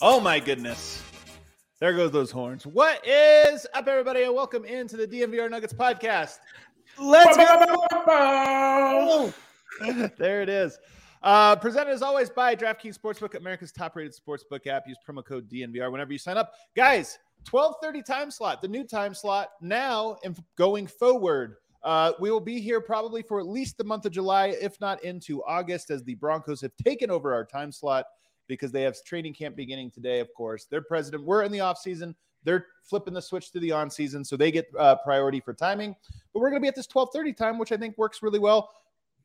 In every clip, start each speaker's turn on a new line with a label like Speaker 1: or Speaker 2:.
Speaker 1: Oh my goodness. There goes those horns. What is up, everybody, and welcome into the DNVR Nuggets podcast. Let's go. there it is. Uh, presented as always by DraftKings Sportsbook, America's top-rated sportsbook app. Use promo code DNVR whenever you sign up. Guys, 12:30 time slot, the new time slot now and going forward. Uh, we will be here probably for at least the month of July, if not into August, as the Broncos have taken over our time slot because they have training camp beginning today, of course. Their president, we're in the offseason. They're flipping the switch to the on season, so they get uh, priority for timing. But we're going to be at this 12:30 time, which I think works really well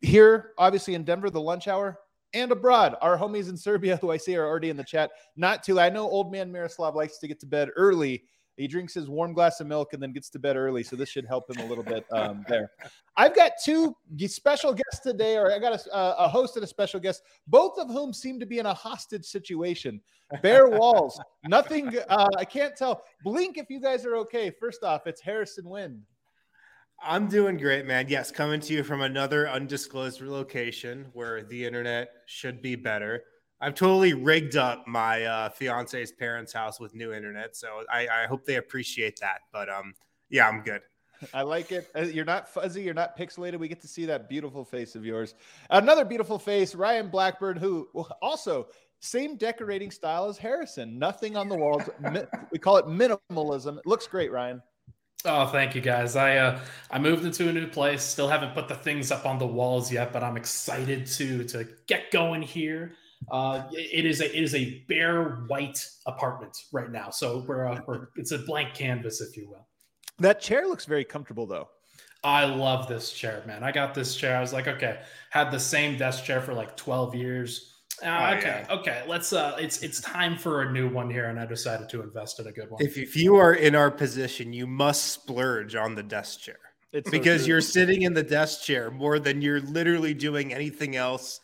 Speaker 1: here, obviously in Denver, the lunch hour, and abroad. Our homies in Serbia, who I see are already in the chat, not too. I know old man Miroslav likes to get to bed early. He drinks his warm glass of milk and then gets to bed early, so this should help him a little bit um, there. I've got two special guests today, or I got a, a host and a special guest, both of whom seem to be in a hostage situation. Bare walls, nothing. Uh, I can't tell. Blink if you guys are okay. First off, it's Harrison Wind.
Speaker 2: I'm doing great, man. Yes, coming to you from another undisclosed location where the internet should be better. I've totally rigged up my uh, fiance's parents' house with new internet, so I, I hope they appreciate that. But um, yeah, I'm good.
Speaker 1: I like it. Uh, You're not fuzzy. You're not pixelated. We get to see that beautiful face of yours. Another beautiful face, Ryan Blackburn, who also same decorating style as Harrison. Nothing on the walls. We call it minimalism. It looks great, Ryan.
Speaker 3: Oh, thank you guys. I uh, I moved into a new place. Still haven't put the things up on the walls yet, but I'm excited to to get going here. Uh, it is a it is a bare white apartment right now, so we're, uh, we're it's a blank canvas, if you will.
Speaker 1: That chair looks very comfortable, though.
Speaker 3: I love this chair, man. I got this chair. I was like, okay, had the same desk chair for like 12 years. Uh,
Speaker 2: Oh,
Speaker 3: okay,
Speaker 2: yeah.
Speaker 3: okay. Let's uh, it's it's time for a new one here, and I decided to invest in a good one.
Speaker 2: If, if you are in our position, you must splurge on the desk chair
Speaker 1: It's
Speaker 2: because
Speaker 1: true.
Speaker 2: you're sitting in the desk chair more than you're literally doing anything else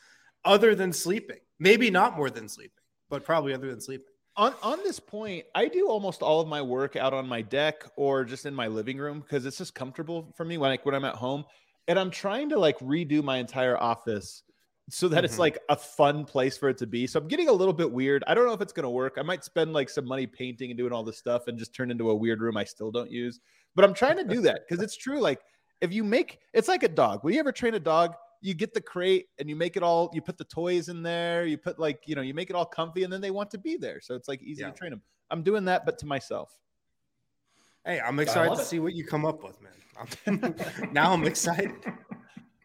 Speaker 2: other than sleeping. Maybe not more than sleeping, but probably other than sleeping.
Speaker 1: on on this point, I do almost all of my work out on my deck or just in my living room because it's just comfortable for me when like when I'm at home. And I'm trying to like redo my entire office so that it's
Speaker 2: Mhm.
Speaker 1: like a fun place for it to be. So I'm getting a little bit weird. I don't know if it's gonna work. I might spend like some money painting and doing all this stuff and just turn into a weird room I still don't use. But I'm trying to do that because it's true. Like if you make it's like a dog. Will you ever train a dog? You get the crate and you make it all, you put the toys in there, you put like, you know, you make it all comfy and then they want to be there. So it's like easy
Speaker 2: Yeah.
Speaker 1: to train them. I'm doing that, but to myself.
Speaker 2: Hey, I'm excited to
Speaker 3: it.
Speaker 2: see what you come up with, man. I'm- now I'm excited.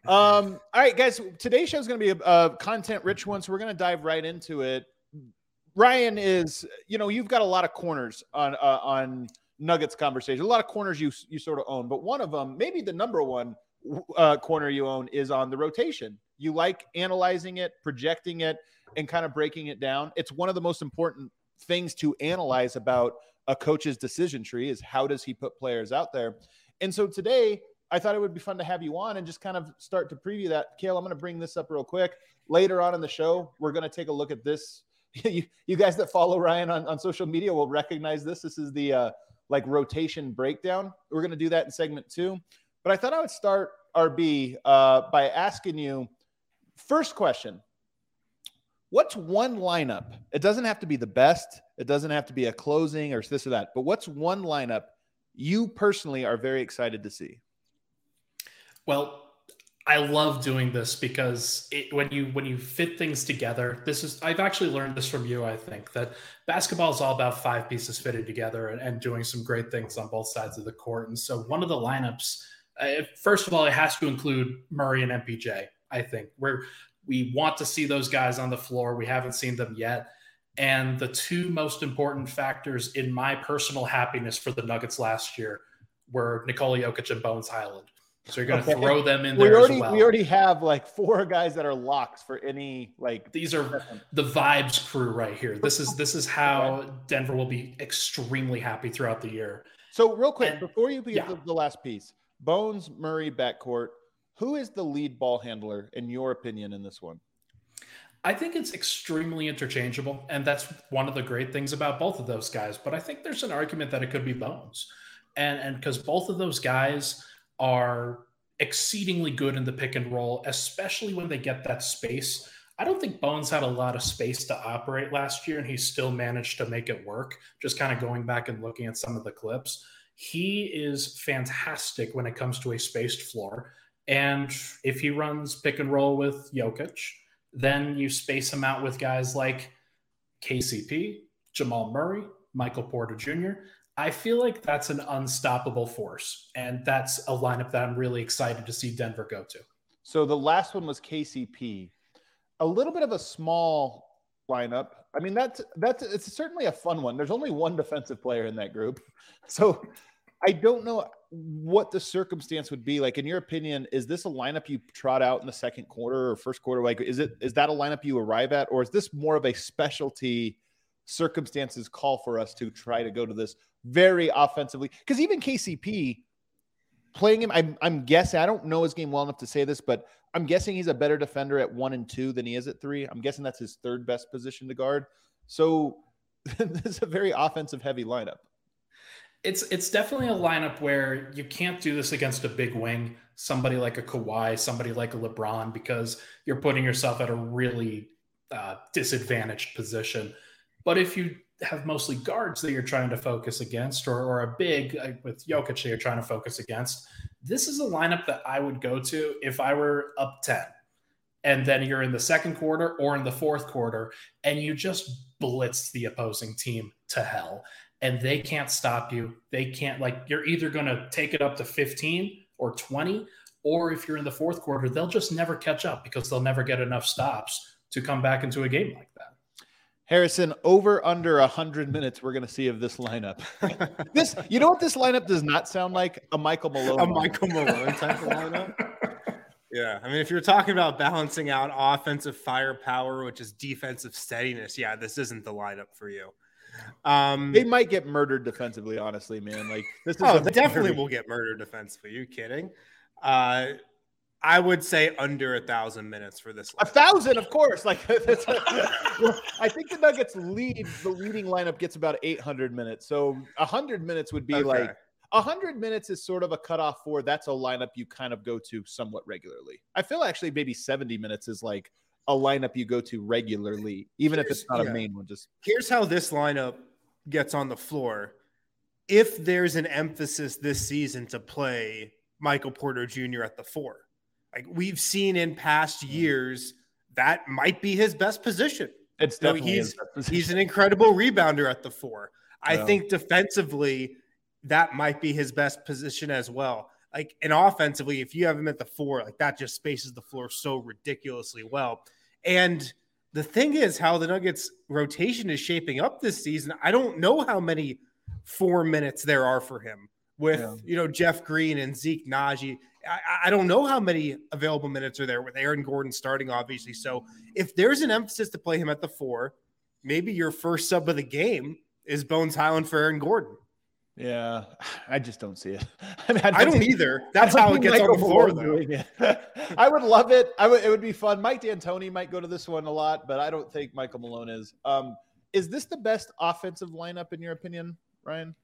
Speaker 1: Um, all right, guys. Today's show is going to be a, a content rich one, so we're going to dive right into it. Ryan is, you know, you've got a lot of corners on uh, on Nuggets conversation. A lot of corners you you sort of own, but one of them, maybe the number one uh, corner you own, is on the rotation. You like analyzing it, projecting it, and kind of breaking it down. It's one of the most important things to analyze about a coach's decision tree is how does he put players out there. And so today, I thought it would be fun to have you on and just kind of start to preview that. Kale, I'm going to bring this up real quick. Later on in the show, we're going to take a look at this. you, you guys that follow Ryan on, on social media will recognize this. This is the uh, like rotation breakdown. We're going to do that in segment two. But I thought I would start RB uh, by asking you first question. What's one lineup? It doesn't have to be the best. It doesn't have to be a closing or this or that. But what's one lineup you personally are very excited to see?
Speaker 3: Well, I love doing this because it, when you when you fit things together, this is I've actually learned this from you. I think that basketball is all about five pieces fitted together and, and doing some great things on both sides of the court. And so one of the lineups, Uh, first of all, it has to include Murray and MPJ. I think where we want to see those guys on the floor. We haven't seen them yet. And the two most important factors in my personal happiness for the Nuggets last year were Nikola Jokic and Bones Hyland. So you're going to okay. throw them in there
Speaker 1: we already,
Speaker 3: well.
Speaker 1: We already have like four guys that are locks for any like.
Speaker 3: These are the vibes crew right here. This is this is how Denver will be extremely happy throughout the year.
Speaker 1: So real quick and, before you get yeah. the last piece, Bones Murray backcourt. Who is the lead ball handler in your opinion in this one?
Speaker 3: I think it's extremely interchangeable, and that's one of the great things about both of those guys. But I think there's an argument that it could be Bones, and and because both of those guys are exceedingly good in the pick and roll, especially when they get that space. I don't think Bones had a lot of space to operate last year, and he still managed to make it work. Just kind of going back and looking at some of the clips, he is fantastic when it comes to a spaced floor. And if he runs pick and roll with Jokic, then you space him out with guys like KCP, Jamal Murray, Michael Porter Jr. I feel like that's an unstoppable force. And that's a lineup that I'm really excited to see Denver go to.
Speaker 1: So the last one was KCP. A little bit of a small lineup. I mean, that's that's it's certainly a fun one. There's only one defensive player in that group. So I don't know what the circumstance would be. Like, in your opinion, is this a lineup you trot out in the second quarter or first quarter? Like, is it is that a lineup you arrive at, or is this more of a specialty circumstances call for us to try to go to this very offensively? Because even KCP playing him, I'm I'm guessing I don't know his game well enough to say this, but I'm guessing he's a better defender at one and two than he is at three. I'm guessing that's his third best position to guard. So this is a very offensive heavy lineup
Speaker 3: it's it's definitely a lineup where you can't do this against a big wing, somebody like a Kawhi, somebody like a LeBron, because you're putting yourself at a really uh, disadvantaged position. But if you have mostly guards that you're trying to focus against, or, or a big like with Jokic that you're trying to focus against, this is a lineup that I would go to if I were up 10. And then you're in the second quarter or in the fourth quarter, and you just blitz the opposing team to hell and they can't stop you. They can't like you're either going to take it up to 15 or 20 or if you're in the fourth quarter, they'll just never catch up because they'll never get enough stops to come back into a game like that.
Speaker 1: Harrison, over under 100 minutes, we're going to see of this lineup. this, you know what this lineup does not sound like? A Michael Malone.
Speaker 2: A Michael Malone type of lineup. Yeah. I mean, if you're talking about balancing out offensive firepower, which is defensive steadiness, yeah, this isn't the lineup for you.
Speaker 1: Um, they might get murdered defensively, honestly, man. Like this is
Speaker 2: oh, definitely will get murdered defensively. Are you kidding? Uh, I would say under a thousand minutes for this.
Speaker 1: Lineup. A thousand, of course. Like I think the Nuggets lead. The leading lineup gets about eight hundred minutes. So hundred minutes would be okay. like hundred minutes is sort of a cutoff for that's a lineup you kind of go to somewhat regularly. I feel actually maybe seventy minutes is like a lineup you go to regularly, even here's, if it's not yeah. a main one. Just
Speaker 2: here's how this lineup gets on the floor. If there's an emphasis this season to play Michael Porter Jr. at the four, like we've seen in past mm-hmm. years, that might be his best position.
Speaker 1: It's definitely
Speaker 2: he's he's an incredible rebounder at the four. I yeah. think defensively, that might be his best position as well like and offensively, if you have him at the four, like that just spaces the floor so ridiculously well. And the thing is, how the Nuggets rotation is shaping up this season. I don't know how many four minutes there are for him with yeah. you know Jeff Green and Zeke Nnaji. I, I, don't know how many available minutes are there with Aaron Gordon starting, obviously. So if there's an emphasis to play him at the four, maybe your first sub of the game is Bones Hyland for Aaron Gordon.
Speaker 1: Yeah, I just don't see it.
Speaker 2: I, mean, I don't, I don't either. That's how it gets Michael on the floor, though.
Speaker 1: I would love it. I would. It would be fun. Mike D'Antoni might go to this one a lot, but I don't think Michael Malone is. Um, is this the best offensive lineup in your opinion, Ryan?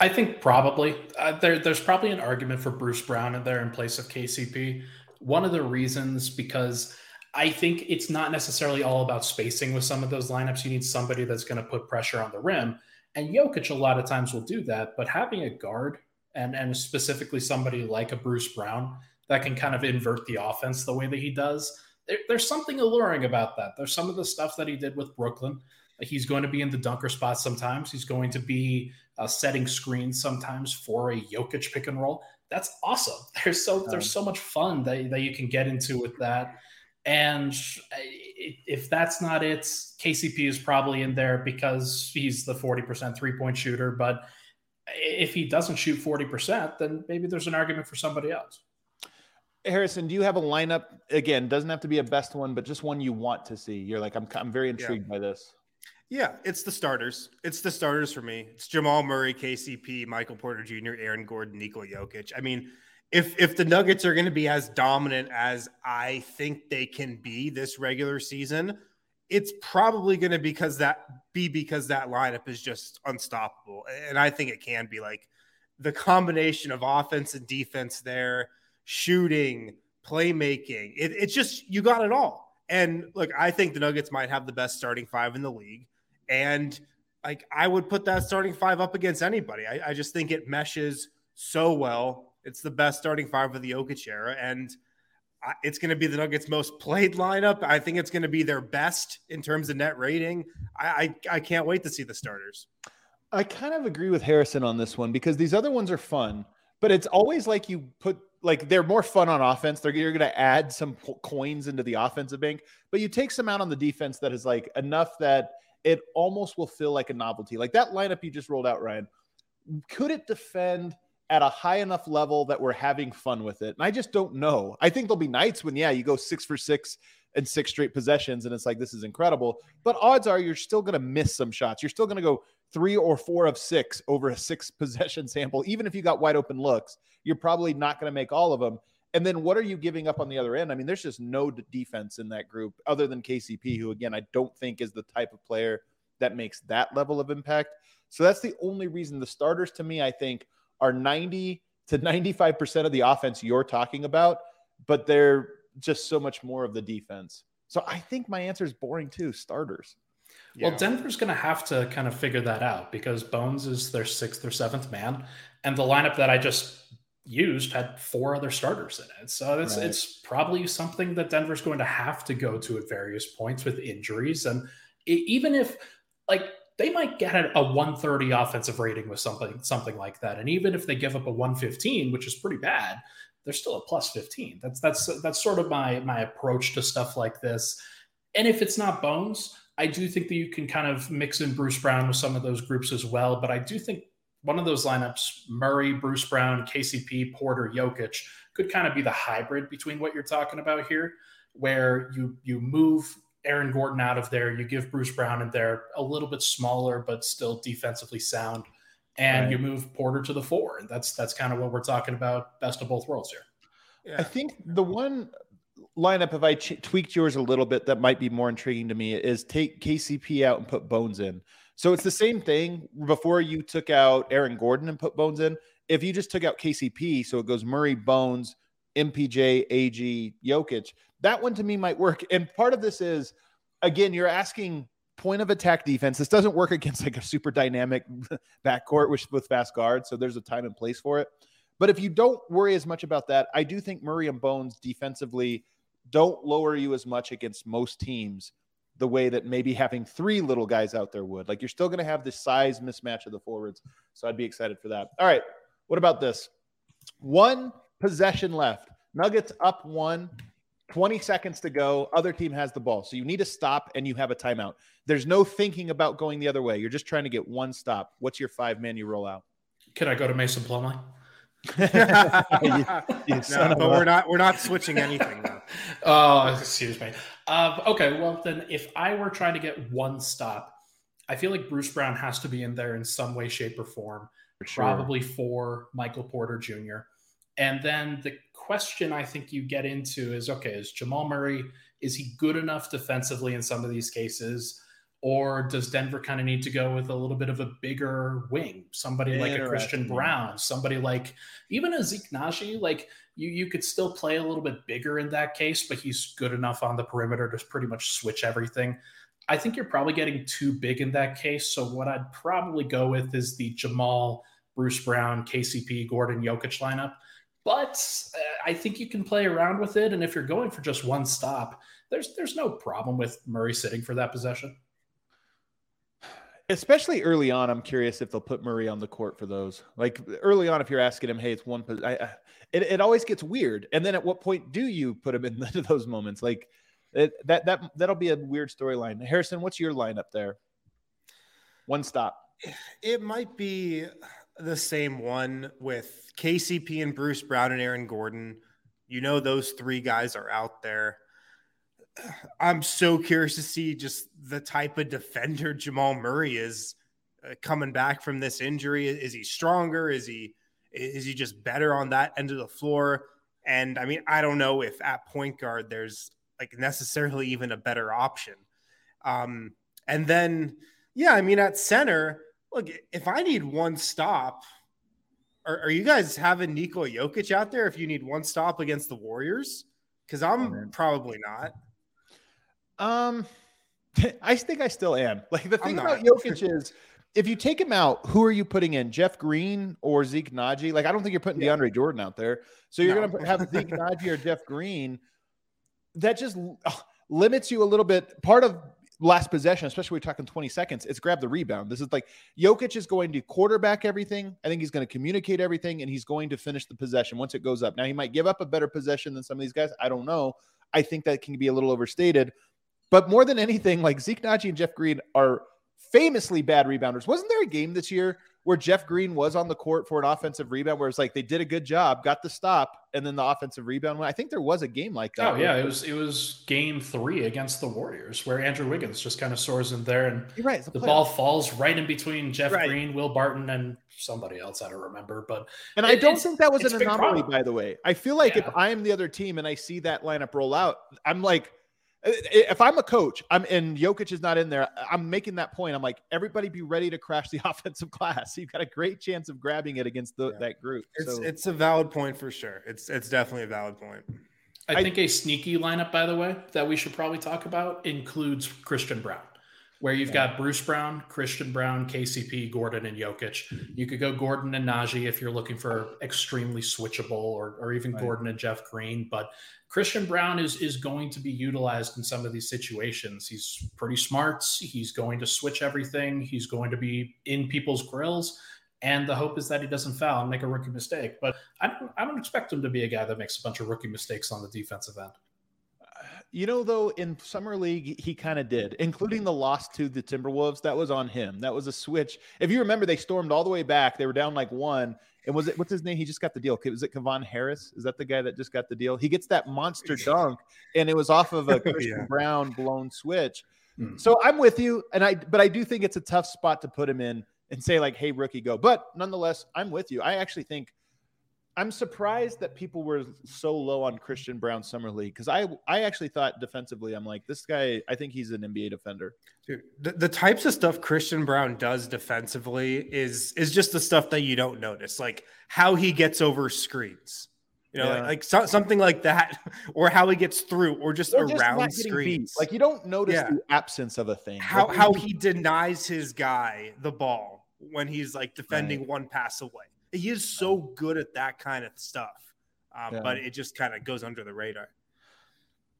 Speaker 3: I think probably. Uh, there, there's probably an argument for Bruce Brown in there in place of KCP. One of the reasons because I think it's not necessarily all about spacing with some of those lineups. You need somebody that's going to put pressure on the rim. And Jokic a lot of times will do that, but having a guard and and specifically somebody like a Bruce Brown that can kind of invert the offense the way that he does. There, there's something alluring about that. There's some of the stuff that he did with Brooklyn. He's going to be in the dunker spot sometimes. He's going to be uh, setting screens sometimes for a Jokic pick and roll. That's awesome. There's so there's so much fun that, that you can get into with that. And uh, if that's not it, KCP is probably in there because he's the 40% three point shooter. But if he doesn't shoot 40%, then maybe there's an argument for somebody else.
Speaker 1: Harrison, do you have a lineup? Again, doesn't have to be a best one, but just one you want to see. You're like, I'm, I'm very intrigued yeah. by this.
Speaker 2: Yeah, it's the starters. It's the starters for me. It's Jamal Murray, KCP, Michael Porter Jr., Aaron Gordon, Nikola Jokic. I mean, if if the Nuggets are going to be as dominant as I think they can be this regular season, it's probably going to because that be because that lineup is just unstoppable. And I think it can be like the combination of offense and defense there, shooting, playmaking. It, it's just you got it all. And look, I think the Nuggets might have the best starting five in the league. And like I would put that starting five up against anybody. I, I just think it meshes so well. It's the best starting five of the Jokic era. And it's going to be the Nuggets' most played lineup. I think it's going to be their best in terms of net rating. I, I, I can't wait to see the starters.
Speaker 1: I kind of agree with Harrison on this one because these other ones are fun, but it's always like you put like they're more fun on offense. They're you're going to add some coins into the offensive bank, but you take some out on the defense that is like enough that it almost will feel like a novelty. Like that lineup you just rolled out, Ryan. Could it defend at a high enough level that we're having fun with it? And I just don't know. I think there'll be nights when, yeah, you go six for six and six straight possessions, and it's like this is incredible. But odds are you're still going to miss some shots. You're still going to go three or four of six over a six possession sample. Even if you got wide open looks, you're probably not going to make all of them. And then what are you giving up on the other end? I mean, there's just no defense in that group other than KCP, who, again, I don't think is the type of player that makes that level of impact. So that's the only reason the starters to me, I think, are 90 to 95% of the offense you're talking about, but they're just so much more of the defense. So I think my answer is boring too starters.
Speaker 3: Yeah. Well, Denver's going to have to kind of figure that out because Bones is their sixth or seventh man. And the lineup that I just used had four other starters in it. So it's right. it's probably something that Denver's going to have to go to at various points with injuries. And it, even if like they might get a 130 offensive rating with something something like that. And even if they give up a 115, which is pretty bad, they're still a plus 15. That's that's that's sort of my my approach to stuff like this. And if it's not Bones, I do think that you can kind of mix in Bruce Brown with some of those groups as well. But I do think one of those lineups, Murray, Bruce Brown, KCP, Porter, Jokic, could kind of be the hybrid between what you're talking about here, where you you move Aaron Gordon out of there, you give Bruce Brown in there a little bit smaller but still defensively sound, and right. you move Porter to the four, and that's that's kind of what we're talking about. Best of both worlds here.
Speaker 1: Yeah. I think the one lineup, if I ch- tweaked yours a little bit, that might be more intriguing to me is take KCP out and put Bones in. So it's the same thing before you took out Aaron Gordon and put Bones in. If you just took out KCP, so it goes Murray, Bones, MPJ, AG, Jokic, that one to me might work. And part of this is, again, you're asking point of attack defense. This doesn't work against like a super dynamic backcourt with, with fast guards. So there's a time and place for it. But if you don't worry as much about that, I do think Murray and Bones defensively don't lower you as much against most teams the way that maybe having three little guys out there would. Like you're still going to have this size mismatch of the forwards. So I'd be excited for that. All right. What about this? One possession left. Nuggets up one. 20 seconds to go. Other team has the ball. So you need to stop and you have a timeout. There's no thinking about going the other way. You're just trying to get one stop. What's your five man you roll out?
Speaker 3: Can I go to Mason Plumlee?
Speaker 2: you, you no, but we're not we're not switching anything though.
Speaker 3: oh, excuse me. Um, okay, well then, if I were trying to get one stop, I feel like Bruce Brown has to be in there in some way, shape, or form. For sure. Probably for Michael Porter Jr. And then the question I think you get into is okay, is Jamal Murray is he good enough defensively in some of these cases? Or does Denver kind of need to go with a little bit of a bigger wing? Somebody like a Christian Braun, somebody like even a Zeke like you you could still play a little bit bigger in that case, but he's good enough on the perimeter to pretty much switch everything. I think you're probably getting too big in that case. So what I'd probably go with is the Jamal, Bruce Brown, KCP, Gordon, Jokic lineup. but uh, I think you can play around with it. And if you're going for just one stop, there's there's no problem with Murray sitting for that possession.
Speaker 1: Especially early on, I'm curious if they'll put Murray on the court for those. Like early on, if you're asking him, "Hey, it's one," I, I, it, it always gets weird. And then at what point do you put him in those moments? Like it, that that that'll be a weird storyline. Harrison, what's your lineup there? One stop.
Speaker 2: It might be the same one with KCP and Bruce Brown and Aaron Gordon. You know, those three guys are out there. I'm so curious to see just the type of defender Jamal Murray is uh, coming back from this injury. Is he stronger? Is he is he just better on that end of the floor? And I mean, I don't know if at point guard there's like necessarily even a better option. Um, and then, yeah, I mean, at center, look, if I need one stop, are, are you guys having Nikola Jokic out there if you need one stop against the Warriors? Because I'm oh, probably not.
Speaker 1: Um, I think I still am. Like the thing about Jokic is, if you take him out, who are you putting in? Jeff Green or Zeke Nnaji? Like I don't think you're putting yeah. DeAndre Jordan out there. So you're no. gonna have Zeke Nnaji or Jeff Green. That just uh, limits you a little bit. Part of last possession, especially we're talking 20 seconds, it's grab the rebound. This is like Jokic is going to quarterback everything. I think he's going to communicate everything and he's going to finish the possession once it goes up. Now, he might give up a better possession than some of these guys. I don't know. I think that can be a little overstated. But more than anything, like Zeke Nnaji and Jeff Green are famously bad rebounders. Wasn't there a game this year where Jeff Green was on the court for an offensive rebound where it's like they did a good job, got the stop, and then the offensive rebound went? I think there was a game like that.
Speaker 3: Oh yeah, it was it was game three against the Warriors where Andrew Wiggins just kind of soars in there and right, the ball falls right in between Jeff right. Green, Will Barton, and somebody else I don't remember. But
Speaker 1: and it, I don't think that was an anomaly, by the way. I feel like yeah. if I am the other team and I see that lineup roll out, I'm like – if I'm a coach, I'm and Jokic is not in there, I'm making that point. I'm like, everybody be ready to crash the offensive class. You've got a great chance of grabbing it against the, yeah. that group.
Speaker 2: It's so. it's a valid point for sure. It's it's definitely a valid point.
Speaker 3: I, I think a sneaky lineup, by the way, that we should probably talk about includes Christian Braun where you've yeah. got Bruce Brown, Christian Braun, KCP, Gordon, and Jokic. You could go Gordon and Nnaji if you're looking for extremely switchable, or, or even right. Gordon and Jeff Green. But Christian Braun is is going to be utilized in some of these situations. He's pretty smart. He's going to switch everything. He's going to be in people's grills. And the hope is that he doesn't foul and make a rookie mistake. But I don't, I don't expect him to be a guy that makes a bunch of rookie mistakes on the defensive end.
Speaker 1: Uh, you know, though, in summer league, he kind of did, including the loss to the Timberwolves. That was on him. That was a switch. If you remember, they stormed all the way back. They were down like one. And was it what's his name? He just got the deal. Was it Kevon Harris? Is that the guy that just got the deal? He gets that monster dunk, and it was off of a Christian yeah. Braun blown switch. Mm. So I'm with you, and I but I do think it's a tough spot to put him in and say like, "Hey, rookie, go." But nonetheless, I'm with you. I actually think I'm surprised that people were so low on Christian Braun summer league because I I actually thought defensively I'm like this guy I think he's an NBA defender.
Speaker 2: Dude, the, the types of stuff Christian Braun does defensively is is just the stuff that you don't notice, like how he gets over screens. You know, yeah. like, like so, something like that, or how he gets through, or just or around just screens.
Speaker 1: Like you don't notice yeah. the absence of a thing.
Speaker 2: How
Speaker 1: like,
Speaker 2: how he denies his guy the ball when he's like defending right. one pass away he is so good at that kind of stuff, um, yeah. but it just kind of goes under the radar.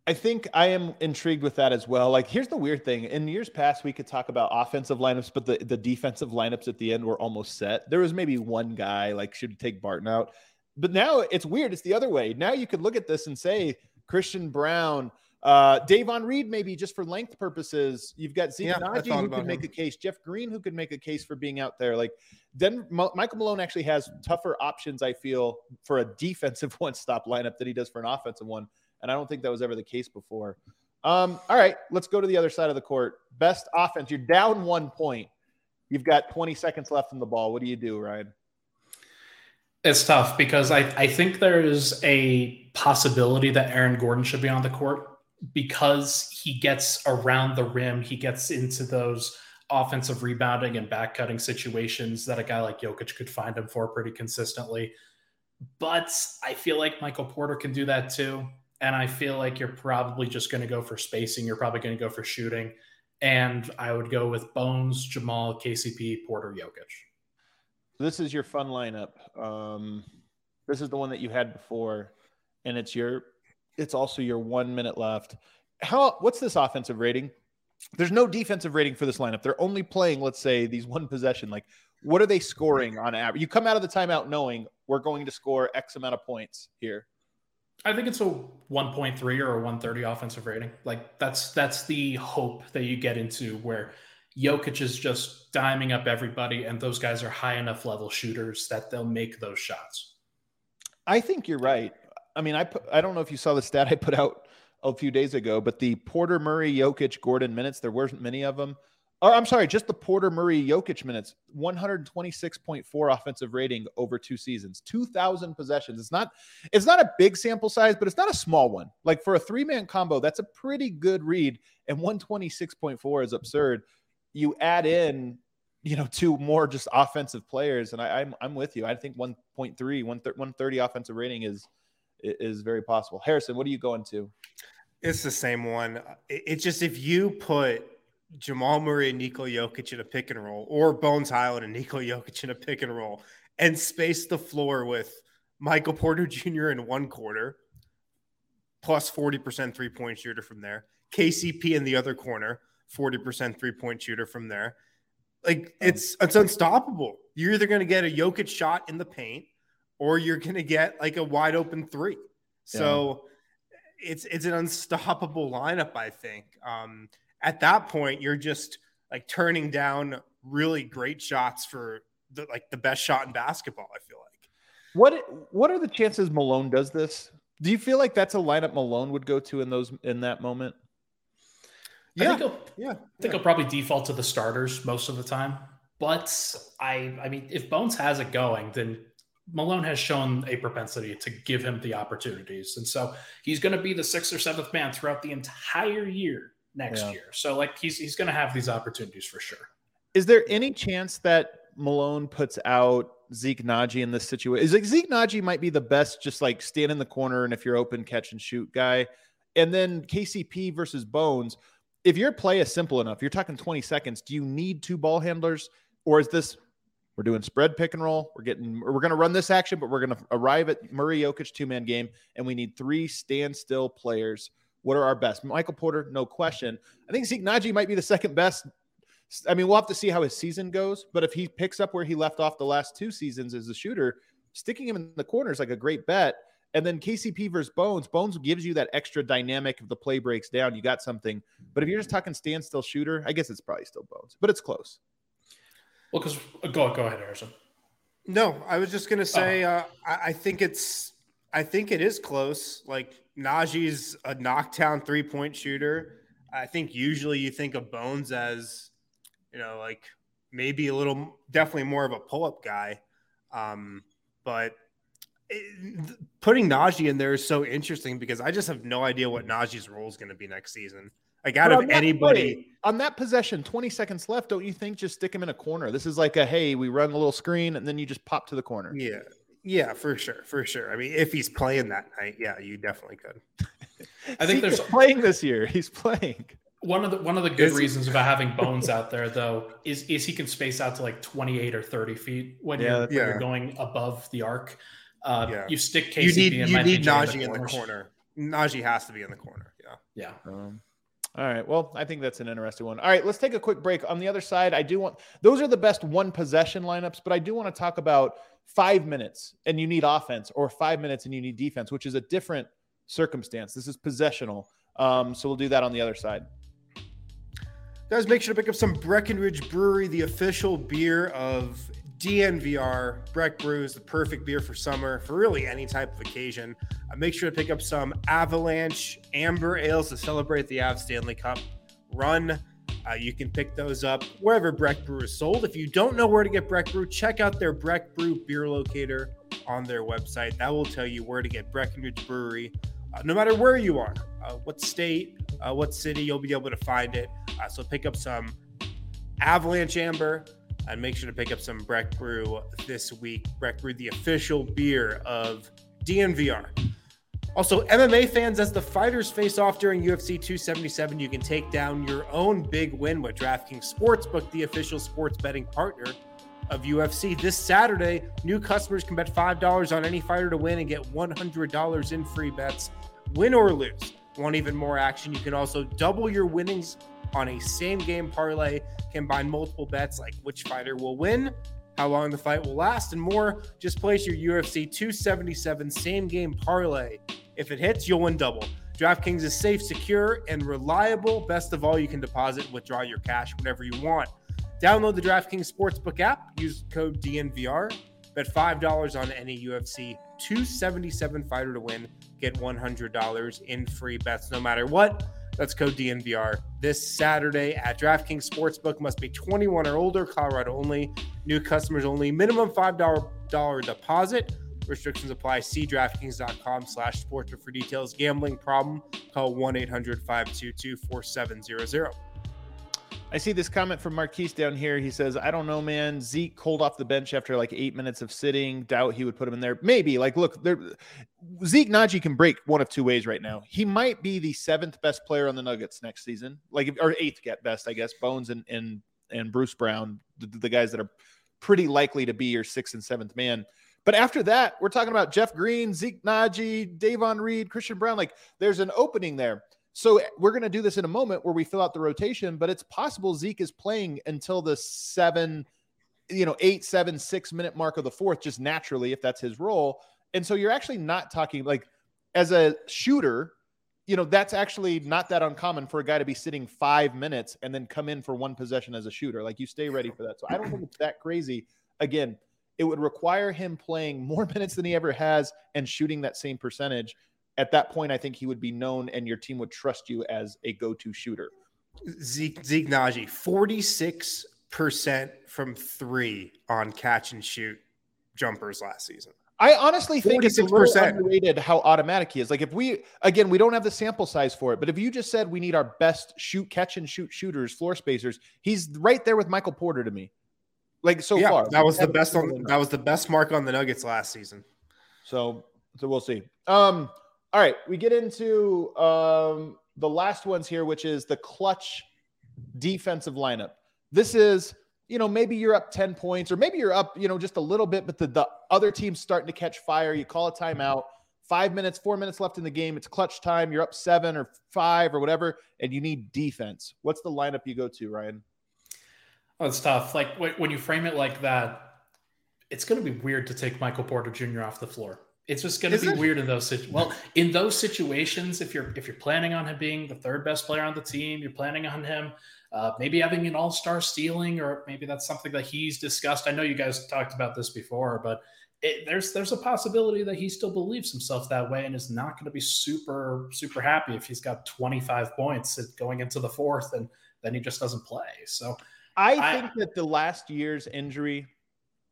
Speaker 1: I think I am intrigued with that as well. Like, here's the weird thing: in years past, we could talk about offensive lineups, but the, the defensive lineups at the end were almost set. There was maybe one guy like should take Barton out, but now it's weird. It's the other way. Now you could look at this and say Christian Braun, uh, Davon Reed, maybe just for length purposes. You've got Zeke yeah, Nnaji who could make a case, Jeff Green who could make a case for being out there. Like then Michael Malone actually has tougher options, I feel, for a defensive one stop lineup than he does for an offensive one. And I don't think that was ever the case before. Um, all right, let's go to the other side of the court. Best offense. You're down one point. You've got 20 seconds left in the ball. What do you do, Ryan?
Speaker 3: It's tough because I, I think there is a possibility that Aaron Gordon should be on the court because he gets around the rim, he gets into those offensive rebounding and back cutting situations that a guy like Jokic could find him for pretty consistently. But I feel like Michael Porter can do that too. And I feel like you're probably just going to go for spacing. You're probably going to go for shooting. And I would go with Bones, Jamal, KCP, Porter, Jokic.
Speaker 1: This is your fun lineup. Um, This is the one that you had before, and it's your it's also your one minute left. How what's this offensive rating? There's no defensive rating for this lineup. They're only playing, let's say, these one possession. Like, what are they scoring on average? You come out of the timeout knowing we're going to score X amount of points here.
Speaker 3: I think it's a 1.3 or a 130 offensive rating. Like that's that's the hope that you get into where Jokic is just diming up everybody, and those guys are high enough level shooters that they'll make those shots.
Speaker 1: I think you're right. I mean, I put, I don't know if you saw the stat I put out a few days ago, but the Porter Murray, Jokic, Gordon minutes, there weren't many of them. Or I'm sorry, just the Porter Murray, Jokic minutes, 126.4 offensive rating over two seasons, 2,000 possessions. It's not it's not a big sample size, but it's not a small one. Like for a three man combo, that's a pretty good read, and 126.4 is absurd. You add in you know, two more just offensive players. And I, am I'm, I'm with you. I think 1.3, 130 offensive rating is is very possible. Harrison, what are you going to?
Speaker 2: It's the same one. It's just if you put Jamal Murray and Nikola Jokic in a pick and roll, or Bones Hyland and Nikola Jokic in a pick and roll, and space the floor with Michael Porter Jr. in one quarter, plus 40% three point shooter from there, KCP in the other corner, 40% three point shooter from there like it's it's unstoppable. You're either going to get a Jokic shot in the paint, or you're going to get like a wide open three. So yeah. it's it's an unstoppable lineup. I think um, at that point you're just like turning down really great shots for the like the best shot in basketball. I feel like.
Speaker 1: What what are the chances Malone does this? Do you feel like that's a lineup Malone would go to in those in that moment?
Speaker 3: Yeah, I think he'll, yeah, I think yeah. he'll probably default to the starters most of the time. But I, I mean, if Bones has it going, then Malone has shown a propensity to give him the opportunities, and so he's going to be the sixth or seventh man throughout the entire year next yeah. year. So, like, he's he's going to have these opportunities for sure.
Speaker 1: Is there any chance that Malone puts out Zeke Nnaji in this situation? Is like Zeke Nnaji might be the best, just like stand in the corner and if you're open, catch and shoot guy, and then KCP versus Bones if your play is simple enough, you're talking 20 seconds. Do you need two ball handlers, or is this we're doing spread pick and roll? We're getting we're going to run this action, but we're going to arrive at Murray Jokic two man game, and we need three standstill players. What are our best? Michael Porter, no question. I think Zeke Nnaji might be the second best. I mean, we'll have to see how his season goes, but if he picks up where he left off the last two seasons as a shooter, sticking him in the corner is like a great bet. And then KCP versus Bones, Bones gives you that extra dynamic if the play breaks down. You got something. But if you're just talking standstill shooter, I guess it's probably still Bones, but it's close.
Speaker 3: Well, because go go ahead, Harrison.
Speaker 2: No, I was just gonna say, oh. uh, I, I, think it's, I think it is close. Like Nnaji's a knockdown three point shooter. I think usually you think of Bones as, you know, like maybe a little, definitely more of a pull up guy. Um, but putting Nnaji in there is so interesting because I just have no idea what Nnaji's role is going to be next season. Like out of anybody
Speaker 1: play, on that possession, 20 seconds left, don't you think just stick him in a corner? This is like a hey, we run a little screen and then you just pop to the corner.
Speaker 2: Yeah. Yeah, for sure. For sure. I mean, if he's playing that night, yeah, you definitely could.
Speaker 1: I think there's playing this year. He's playing.
Speaker 3: One of the one of the good reasons about having Bones out there though is is he can space out to like 28 or 30 feet when, yeah, you're, when yeah. you're going above the arc. Uh, yeah. You stick KCP.
Speaker 2: You need you need Nnaji in the, corner. Nnaji has to be in the corner. Yeah.
Speaker 3: Yeah.
Speaker 1: Um, all right. Well, I think that's an interesting one. All right, let's take a quick break. On the other side, I do want those are the best one possession lineups, but I do want to talk about five minutes and you need offense, or five minutes and you need defense, which is a different circumstance. This is possessional. Um, so we'll do that on the other side.
Speaker 2: Guys, make sure to pick up some Breckenridge Brewery, the official beer of DNVR Breck Brew is the perfect beer for summer for really any type of occasion. Uh, make sure to pick up some Avalanche Amber Ales to celebrate the Av Stanley Cup run. Uh, you can pick those up wherever Breck Brew is sold. If you don't know where to get Breck Brew, check out their Breck Brew beer locator on their website. That will tell you where to get Breckenridge Brewery. Uh, no matter where you are, uh, what state, uh, what city, you'll be able to find it. Uh, so pick up some Avalanche Amber and make sure to pick up some Breck Brew this week. Breck Brew, the official beer of DNVR. Also, MMA fans, as the fighters face off during UFC 277, you can take down your own big win with DraftKings Sportsbook, the official sports betting partner of UFC. This Saturday, new customers can bet $5 on any fighter to win and get $100 in free bets, win or lose. Want even more action? You can also double your winnings on a same game parlay, combine multiple bets like which fighter will win, how long the fight will last, and more. Just place your UFC 277 same game parlay. If it hits, you'll win double. DraftKings is safe, secure, and reliable. Best of all, you can deposit withdraw your cash whenever you want. Download the DraftKings Sportsbook app, use code DNVR, bet $5 on any UFC 277 fighter to win, get $100 in free bets no matter what. That's code DNVR this Saturday at DraftKings Sportsbook. Must be 21 or older, Colorado only. New customers only. Minimum $5 deposit. Restrictions apply. See DraftKings.com slash sportsbook for details. Gambling problem? Call 1-800-522-4700.
Speaker 1: I see this comment from Marquise down here. He says, I don't know, man. Zeke cold off the bench after like eight minutes of sitting. Doubt he would put him in there. Maybe. Like, look, there Zeke Nnaji can break one of two ways right now. He might be the seventh best player on the Nuggets next season, like or eighth get best, I guess. Bones and and and Bruce Brown, the, the guys that are pretty likely to be your sixth and seventh man. But after that, we're talking about Jeff Green, Zeke Nnaji, Davon Reed, Christian Braun. Like, there's an opening there. So eh, we're going to do this in a moment where we fill out the rotation, but it's possible Zeke is playing until the seven, you know, eight, seven, six minute mark of the fourth, just naturally, if that's his role. And so you're actually not talking like as a shooter, you know, that's actually not that uncommon for a guy to be sitting five minutes and then come in for one possession as a shooter. Like you stay ready for that. So I don't think it's that crazy. Again, it would require him playing more minutes than he ever has and shooting that same percentage at that point, I think he would be known and your team would trust you as a go to shooter.
Speaker 2: Zeke, Zeke Nnaji, 46% from three on catch and shoot jumpers last season.
Speaker 1: I honestly think 46%. it's a little underrated how automatic he is. Like if we again, we don't have the sample size for it, but if you just said we need our best shoot, catch and shoot shooters, floor spacers, he's right there with Michael Porter to me. Like so yeah, far,
Speaker 2: that was the best on that was the best mark on the Nuggets last season.
Speaker 1: So so we'll see. Um, all right, we get into um, the last ones here, which is the clutch defensive lineup. This is, you know, maybe you're up 10 points or maybe you're up, you know, just a little bit, but the, the other team's starting to catch fire. You call a timeout, five minutes, four minutes left in the game. It's clutch time. You're up seven or five or whatever, and you need defense. What's the lineup you go to, Ryan?
Speaker 3: Oh, it's tough. Like when you frame it like that, it's going to be weird to take Michael Porter Jr. off the floor. It's just going to be it? weird in those situations. Well, in those situations, if you're if you're planning on him being the third best player on the team, you're planning on him uh, maybe having an all star stealing, or maybe that's something that he's discussed. I know you guys talked about this before, but it, there's there's a possibility that he still believes himself that way and is not going to be super super happy if he's got 25 points going into the fourth and then he just doesn't play. So
Speaker 1: I, I think that the last year's injury,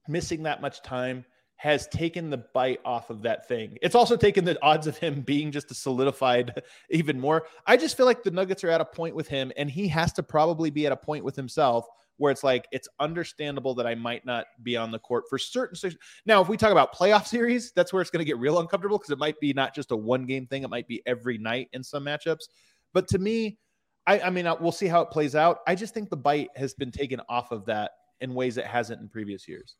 Speaker 1: missing that much time has taken the bite off of that thing. It's also taken the odds of him being just a solidified even more. I just feel like the Nuggets are at a point with him, and he has to probably be at a point with himself where it's like it's understandable that I might not be on the court for certain. Now, if we talk about playoff series, that's where it's going to get real uncomfortable because it might be not just a one game thing; it might be every night in some matchups. But to me, I, I mean, we'll see how it plays out. I just think the bite has been taken off of that in ways it hasn't in previous years.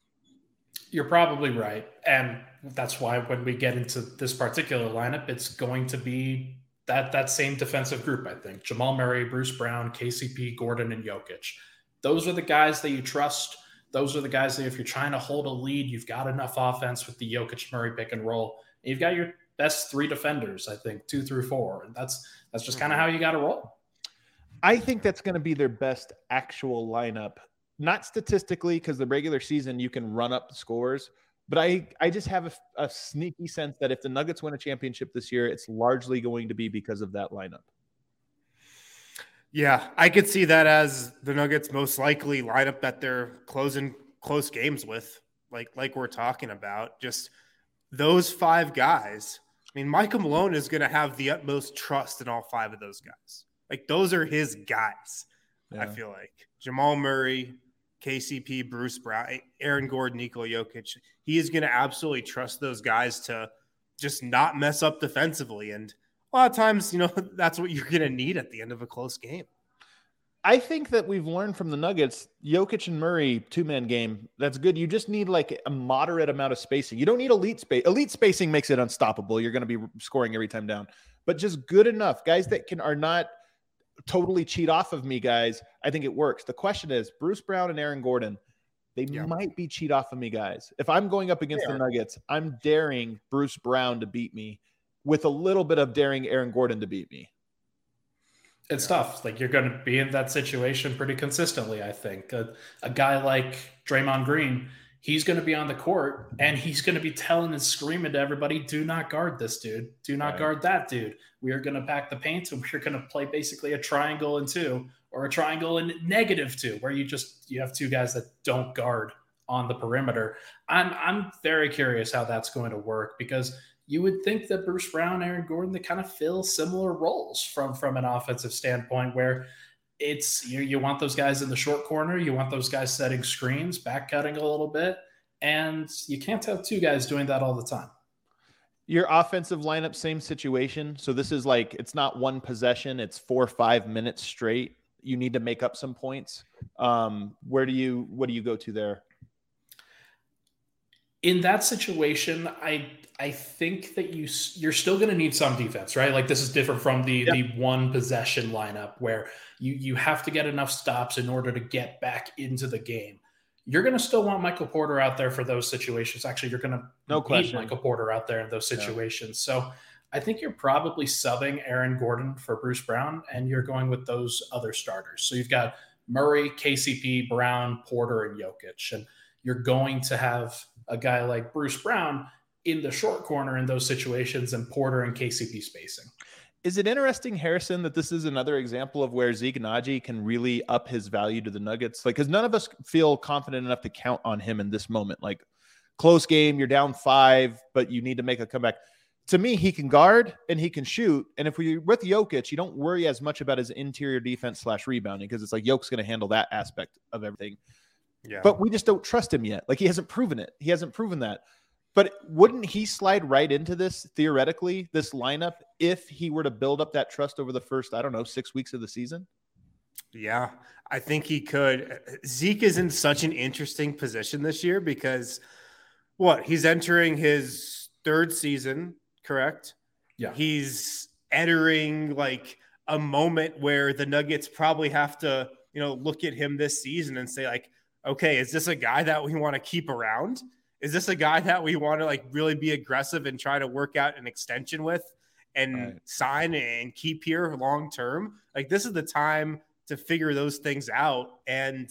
Speaker 3: You're probably right. And that's why when we get into this particular lineup, it's going to be that that same defensive group, I think. Jamal Murray, Bruce Brown, KCP, Gordon, and Jokic. Those are the guys that you trust. Those are the guys that if you're trying to hold a lead, you've got enough offense with the Jokic Murray pick and roll. And you've got your best three defenders, I think, two through four. And that's that's just kind of mm-hmm. how you got to roll.
Speaker 1: I think that's going to be their best actual lineup not statistically because the regular season you can run up the scores, but I I just have a, a, sneaky sense that if the Nuggets win a championship this year, it's largely going to be because of that lineup.
Speaker 2: Yeah, I could see that as the Nuggets' most likely lineup that they're closing close games with, like like we're talking about. Just those five guys. I mean, Michael Malone is going to have the utmost trust in all five of those guys. Like those are his guys. Yeah. I feel like Jamal Murray, KCP, Bruce Brown, Aaron Gordon, Nikola Jokic. He is going to absolutely trust those guys to just not mess up defensively. And a lot of times, you know, that's what you're going to need at the end of a close game.
Speaker 1: I think that we've learned from the Nuggets, Jokic and Murray two man game. That's good. You just need like a moderate amount of spacing. You don't need elite space. Elite spacing makes it unstoppable. You're going to be scoring every time down, but just good enough guys that can are not totally cheat off of me, guys. I think it works. The question is Bruce Brown and Aaron Gordon. They
Speaker 2: Yeah.
Speaker 1: might be cheat off of me, guys. If I'm going up against the. Nuggets, I'm daring Bruce Brown to beat me with a little bit of daring Aaron Gordon to beat me.
Speaker 3: It's tough. Like you're going to be in that situation pretty consistently. I think a, a guy like Draymond Green, he's going to be on the court and he's going to be telling and screaming to everybody, "Do not guard this dude. Do not
Speaker 1: Right.
Speaker 3: guard that dude. We are going to pack the paint and we're going to play basically a triangle in two or a triangle in negative two, where you just you have two guys that don't guard on the perimeter. I'm I'm very curious how that's going to work because you would think that Bruce Brown, Aaron Gordon, they kind of fill similar roles from from an offensive standpoint, where it's you, you want those guys in the short corner, you want those guys setting screens, back cutting a little bit, and you can't have two guys doing that all the time.
Speaker 1: Your offensive lineup, same situation. So this is like it's not one possession; it's four or five minutes straight. You need to make up some points. Um, where do you what do you go to there?
Speaker 3: In that situation, I I think that you you're still going to need some defense, right? Like this is different from the the one possession lineup where you you have to get enough stops in order to get back into the game. You're going to still want Michael Porter out there for those situations. Actually, you're going to
Speaker 1: No
Speaker 3: need
Speaker 1: question.
Speaker 3: Michael Porter out there in those
Speaker 1: Yeah.
Speaker 3: situations. So I think you're probably subbing Aaron Gordon for Bruce Brown, and you're going with those other starters. So you've got Murray, KCP, Brown, Porter, and Jokic, and you're going to have a guy like Bruce Brown in the short corner in those situations, and Porter and KCP spacing.
Speaker 1: Is it interesting, Harrison, that this is another example of where Zeke Nnaji can really up his value to the Nuggets? Like, because none of us feel confident enough to count on him in this moment. Like, close game, you're down five, but you need to make a comeback. To me, he can guard and he can shoot. And if we're with Jokic, you don't worry as much about his interior defense slash rebounding because it's like Jokic's going to handle that aspect of everything.
Speaker 2: Yeah.
Speaker 1: But we just don't trust him yet. Like, he hasn't proven it. He hasn't proven that. But wouldn't he slide right into this theoretically, this lineup, if he were to build up that trust over the first, I don't know, six weeks of the season?
Speaker 2: Yeah, I think he could. Zeke is in such an interesting position this year because what he's entering his third season, correct?
Speaker 3: Yeah.
Speaker 2: He's entering like a moment where the Nuggets probably have to, you know, look at him this season and say, like, okay, is this a guy that we want to keep around? Is this a guy that we want to like really be aggressive and try to work out an extension with and
Speaker 1: Right.
Speaker 2: sign and keep here long term? Like, this is the time to figure those things out. And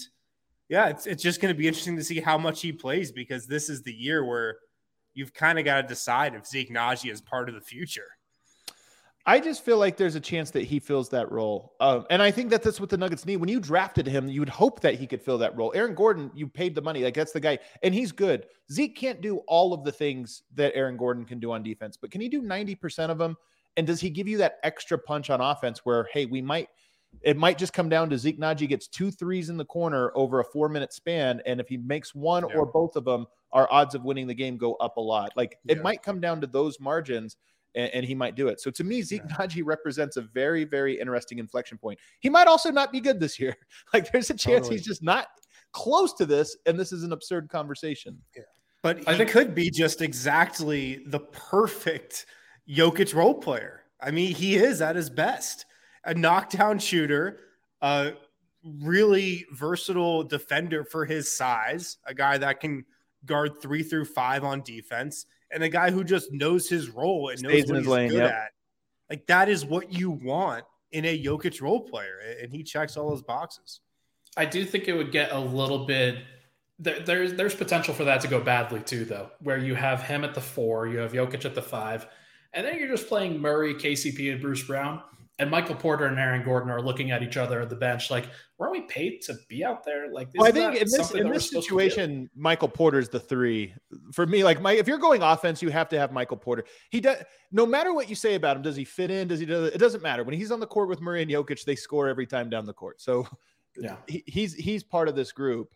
Speaker 2: yeah, it's it's just going to be interesting to see how much he plays because this is the year where you've kind of got to decide if Zeke Nnaji is part of the future.
Speaker 1: I just feel like there's a chance that he fills that role. Um, and I think that that's what the Nuggets need. When you drafted him, you would hope that he could fill that role. Aaron Gordon, you paid the money. Like, that's the guy. And he's good. Zeke can't do all of the things that Aaron Gordon can do on defense, but can he do 90% of them? And does he give you that extra punch on offense where, hey, we might, it might just come down to Zeke Nnaji gets two threes in the corner over a four minute span. And if he makes one
Speaker 2: Yeah.
Speaker 1: or both of them, our odds of winning the game go up a lot. Like, it might come down to those margins and, and he might do it. So to me, Zeke Nnaji represents a very, very interesting inflection point. He might also not be good this year. Like there's a chance
Speaker 2: Totally.
Speaker 1: he's just not close to this, and this is an absurd conversation.
Speaker 2: But he
Speaker 3: I think-
Speaker 2: could be just exactly the perfect Jokic role player. I mean, he is at his best. A knockdown shooter, a really versatile defender for his size, a guy that can guard three through five on defense, and a guy who just knows his role and knows
Speaker 1: Stays in
Speaker 2: what he's
Speaker 1: lane,
Speaker 2: good
Speaker 1: yep.
Speaker 2: at. Like that is what you want in a Jokic role player, and he checks all those boxes.
Speaker 3: I do think it would get a little bit. There, there's there's potential for that to go badly too, though, where you have him at the four, you have Jokic at the five, and then you're just playing Murray, KCP, and Bruce Brown, and Michael Porter and Aaron Gordon are looking at each other at the bench, like, weren't we paid to be out there? Like,
Speaker 1: Well, I think in this in this
Speaker 3: supposed to do?
Speaker 1: situation, Michael Porter's the three for me. Like my, if you're going offense, you have to have Michael Porter. He does. No matter what you say about him, does he fit in? Does he? Do, it doesn't matter. When he's on the court with Murray and Jokic, they score every time down the court. So
Speaker 3: Yeah.
Speaker 1: he, he's he's part of this group.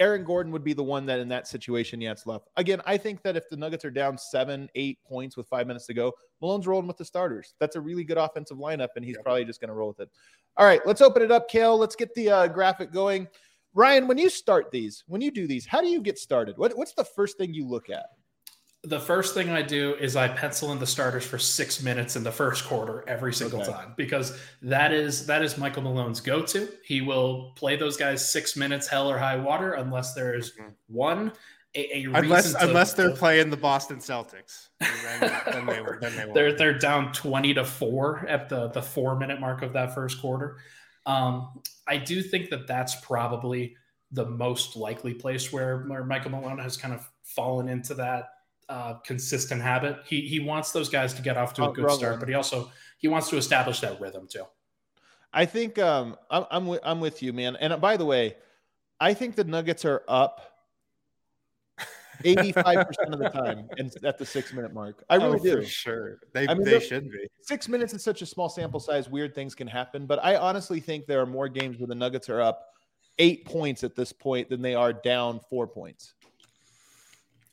Speaker 1: Aaron Gordon would be the one that in that situation, yeah, it's left. Again, I think that if the Nuggets are down seven, eight points with five minutes to go, Malone's rolling with the starters. That's a really good offensive lineup, and he's probably just going to roll with it. All right, let's open it up, Kale. Let's get the uh, graphic going. Ryan, when you start these, when you do these, how do you get started? What, what's the first thing you look at?
Speaker 3: The first thing I do is I pencil in the starters for six minutes in the first quarter every single okay. time because that is that is Michael Malone's go-to. He will play those guys six minutes, hell or high water, unless there's mm-hmm. one. A, a
Speaker 2: unless to, unless they're to, playing the Boston Celtics, then, then, they were, then
Speaker 3: they they're they're down twenty to four at the the four minute mark of that first quarter. Um, I do think that that's probably the most likely place where where Michael Malone has kind of fallen into that uh, consistent habit. He he wants those guys to get off to a oh, good start, but he also he wants to establish that rhythm too.
Speaker 1: I think um, I'm I'm with, I'm with you, man. And by the way, I think the Nuggets are up 85% of the time and at the six minute mark. I really oh,
Speaker 2: do. sure. They, I mean, they should be.
Speaker 1: Six minutes is such a small sample size. Weird things can happen. But I honestly think there are more games where the Nuggets are up eight points at this point than they are down four points.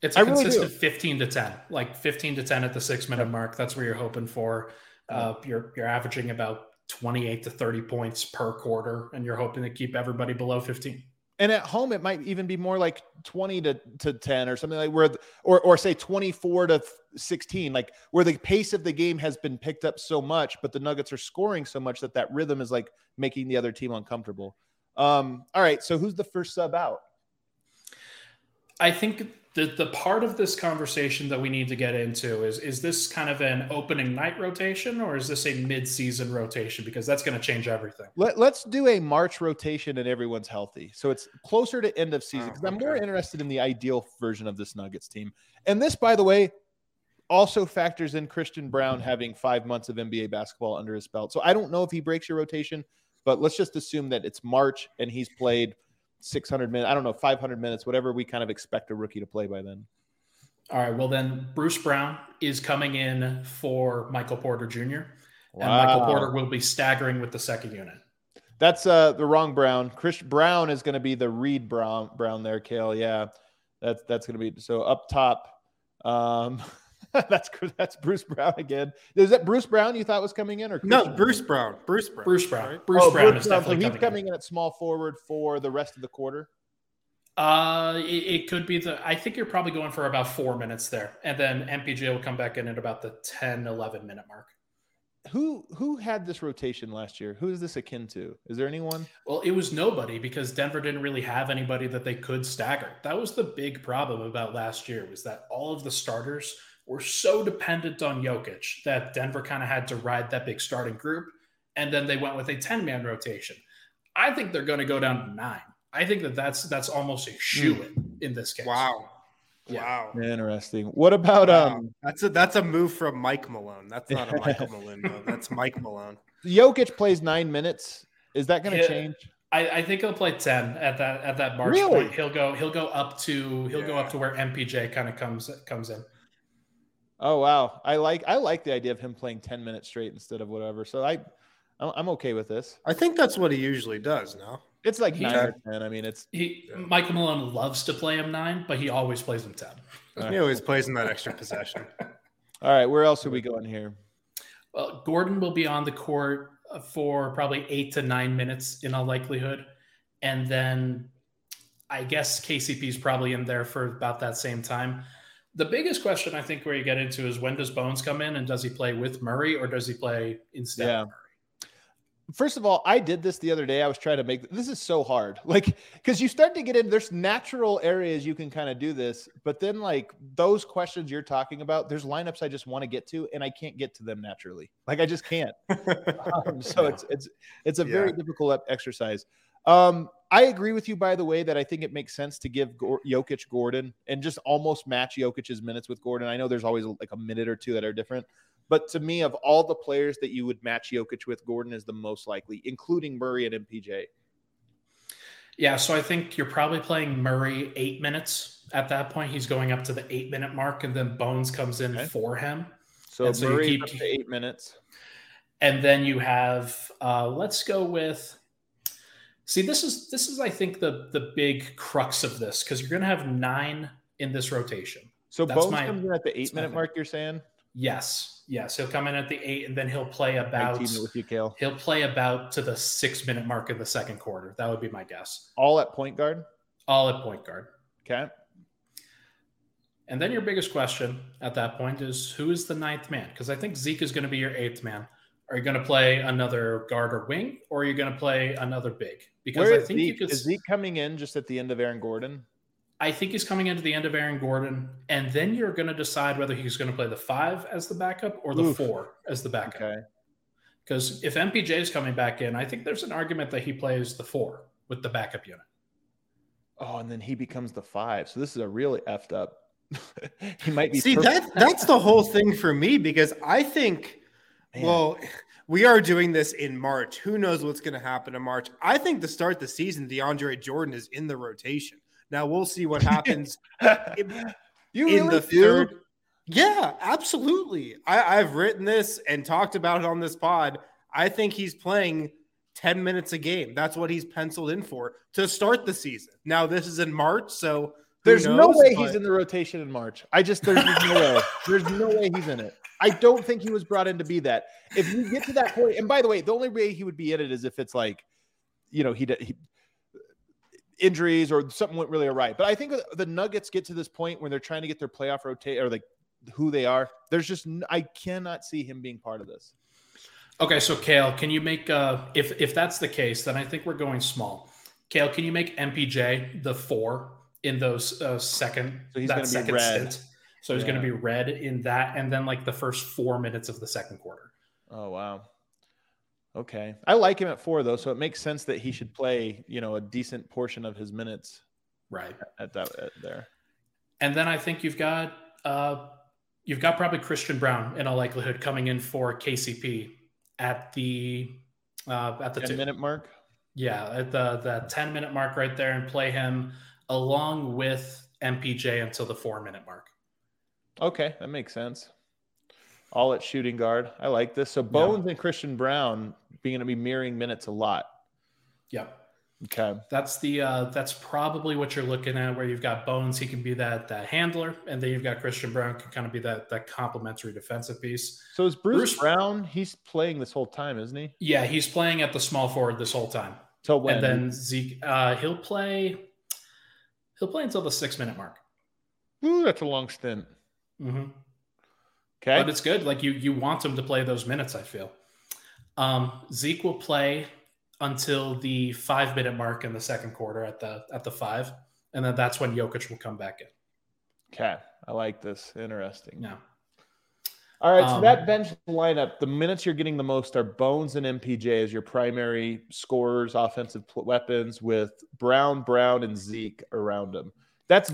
Speaker 3: It's a I consistent really 15 to 10, like 15 to 10 at the six minute mark. That's where you're hoping for. Uh, you're you're averaging about 28 to 30 points per quarter, and you're hoping to keep everybody below 15.
Speaker 1: And at home, it might even be more like 20 to, to 10 or something like where, or, or say 24 to 16, like where the pace of the game has been picked up so much, but the Nuggets are scoring so much that that rhythm is like making the other team uncomfortable. Um, all right. So who's the first sub out?
Speaker 3: I think the the part of this conversation that we need to get into is is this kind of an opening night rotation or is this a mid-season rotation? Because that's going to change everything.
Speaker 1: Let, us do a march rotation and everyone's healthy. So it's closer to end of season because oh, okay. i'm more interested in the ideal version of this nuggets team. And this by the way also factors in christian Braun having five months of nba basketball under his belt. So i don't know if he breaks your rotation but let's just assume that it's march and he's played 600 minutes. I don't know, 500 minutes, whatever we kind of expect a rookie to play by then.
Speaker 3: All right. Well, then Bruce Brown is coming in for Michael Porter Jr. Wow. And Michael Porter will be staggering with the second unit.
Speaker 1: That's uh, the wrong Brown. Chris Brown is going to be the Reed Brown Brown there, Kale. Yeah, that's that's going to be so up top. Um, that's that's Bruce Brown again. Is that Bruce Brown you thought was coming in or
Speaker 2: Christian no? Bruce Brown. Bruce Brown.
Speaker 3: Bruce Brown. Right? Bruce oh, Brown Bruce is Brown. definitely
Speaker 1: so
Speaker 3: he's
Speaker 1: coming, coming in. in. at small forward for the rest of the quarter.
Speaker 3: Uh, it, it, could be the. I think you're probably going for about four minutes there, and then MPJ will come back in at about the 10, 11 minute mark.
Speaker 1: Who who had this rotation last year? Who is this akin to? Is there anyone?
Speaker 3: Well, it was nobody because Denver didn't really have anybody that they could stagger. That was the big problem about last year was that all of the starters were so dependent on Jokic that Denver kind of had to ride that big starting group. And then they went with a 10 man rotation. I think they're going to go down to nine. I think that that's that's almost a shoe in mm. in this case.
Speaker 2: Wow. Yeah. Wow.
Speaker 1: Interesting. What about wow. um
Speaker 2: that's a that's a move from Mike Malone. That's not a Michael Malone move. That's Mike Malone.
Speaker 1: Jokic plays nine minutes. Is that going to change?
Speaker 3: I, I, think he'll play ten at that at that March really? point. He'll go he'll go up to he'll yeah. go up to where MPJ kind of comes comes in.
Speaker 1: Oh wow, I like I like the idea of him playing ten minutes straight instead of whatever. So I, I'm okay with this.
Speaker 2: I think that's what he usually does. No,
Speaker 1: it's like nine or ten. I mean, it's
Speaker 3: he. Yeah. Michael Malone loves to play him nine, but he always plays him ten.
Speaker 2: Right. He always plays in that extra possession.
Speaker 1: All right, where else are we going here?
Speaker 3: Well, Gordon will be on the court uh, for probably eight to nine minutes in all likelihood, and then I guess KCP is probably in there for about that same time the biggest question I think where you get into is when does Bones come in and does he play with Murray or does he play instead yeah. of Murray?
Speaker 1: First of all, I did this the other day. I was trying to make this is so hard. Like, because you start to get in, there's natural areas you can kind of do this, but then like those questions you're talking about, there's lineups I just want to get to and I can't get to them naturally. Like I just can't. um, so yeah. it's it's it's a yeah. very difficult exercise. Um, I agree with you, by the way, that I think it makes sense to give Jokic Gordon and just almost match Jokic's minutes with Gordon. I know there's always like a minute or two that are different, but to me, of all the players that you would match Jokic with, Gordon is the most likely, including Murray and MPJ.
Speaker 3: Yeah, so I think you're probably playing Murray eight minutes at that point. He's going up to the eight minute mark, and then Bones comes in okay. for him.
Speaker 1: So, so Murray keep, up to eight minutes.
Speaker 3: And then you have, uh, let's go with See, this is this is I think the the big crux of this because you're going to have nine in this rotation.
Speaker 1: So
Speaker 3: That's
Speaker 1: Bones
Speaker 3: my-
Speaker 1: comes in at the eight minute mark. You're saying?
Speaker 3: Yes, yes, he'll come in at the eight, and then he'll play about
Speaker 1: with you, Kale.
Speaker 3: he'll play about to the six minute mark in the second quarter. That would be my guess.
Speaker 1: All at point guard.
Speaker 3: All at point guard.
Speaker 1: Okay.
Speaker 3: And then your biggest question at that point is who is the ninth man? Because I think Zeke is going to be your eighth man. Are you going to play another guard or wing, or are you going to play another big? Because
Speaker 1: Where
Speaker 3: I
Speaker 1: is
Speaker 3: think you
Speaker 1: Zeke?
Speaker 3: could.
Speaker 1: Is Zeke coming in just at the end of Aaron Gordon?
Speaker 3: I think he's coming into the end of Aaron Gordon, and then you're going to decide whether he's going to play the five as the backup or the
Speaker 1: Oof.
Speaker 3: four as the backup.
Speaker 1: Okay.
Speaker 3: Because if MPJ is coming back in, I think there's an argument that he plays the four with the backup unit.
Speaker 1: Oh, and then he becomes the five. So this is a really effed up. he might be.
Speaker 2: See,
Speaker 1: perfect.
Speaker 2: that that's the whole thing for me because I think,
Speaker 1: Man.
Speaker 2: well, we are doing this in March. Who knows what's going to happen in March? I think to start the season, DeAndre Jordan is in the rotation. Now we'll see what happens in,
Speaker 1: you
Speaker 2: in
Speaker 1: really
Speaker 2: the
Speaker 1: do?
Speaker 2: third. Yeah, absolutely. I, I've written this and talked about it on this pod. I think he's playing 10 minutes a game. That's what he's penciled in for to start the season. Now, this is in March, so
Speaker 1: There's no way
Speaker 2: but-
Speaker 1: he's in the rotation in March. I just there's no way. There's no way he's in it. I don't think he was brought in to be that. If you get to that point, and by the way, the only way he would be in it is if it's like, you know, he, he injuries or something went really awry. But I think the Nuggets get to this point when they're trying to get their playoff rotate or like who they are. There's just I cannot see him being part of this.
Speaker 3: Okay, so Kale, can you make uh if if that's the case, then I think we're going small. Kale, can you make MPJ the four in those uh, second
Speaker 1: So he's
Speaker 3: that second stint? So he's going to be red in that, and then like the first four minutes of the second quarter.
Speaker 1: Oh wow. Okay. I like him at four though, so it makes sense that he should play, you know, a decent portion of his minutes
Speaker 3: Right.
Speaker 1: at that at there.
Speaker 3: And then I think you've got uh, you've got probably Christian Braun in all likelihood coming in for KCP at the uh, at the
Speaker 1: 10
Speaker 3: two.
Speaker 1: minute mark.
Speaker 3: yeah at the the ten minute mark right there, and play him along with MPJ until the four minute mark.
Speaker 1: Okay, that makes sense. All at shooting guard. I like this. So Bones and Christian Braun being to be mirroring minutes a lot.
Speaker 3: Yep.
Speaker 1: Okay.
Speaker 3: That's the uh, that's probably what you're looking at, where you've got Bones, he can be that that handler, and then you've got Christian Braun can kind of be that that complementary defensive piece.
Speaker 1: So is Bruce,
Speaker 3: Bruce-
Speaker 1: Brown? He's playing this whole time, isn't he?
Speaker 3: Yeah, he's playing at the small forward this whole time.
Speaker 1: So when?
Speaker 3: And then Zeke, uh, he'll play. He'll play until the six minute mark.
Speaker 1: Ooh, that's a long stint.
Speaker 3: Mm-hmm.
Speaker 1: Okay.
Speaker 3: But it's good. Like you, you want him to play those minutes. I feel. Um, Zeke will play until the five minute mark in the second quarter at the at the five, and then that's when Jokic will come back in.
Speaker 1: okay. I like this. Interesting.
Speaker 3: Yeah.
Speaker 1: All right. So
Speaker 3: Um,
Speaker 1: that bench lineup, the minutes you're getting the most are Bones and MPJ as your primary scorers, offensive pl- weapons, with Brown, Brown, and Zeke around them. That's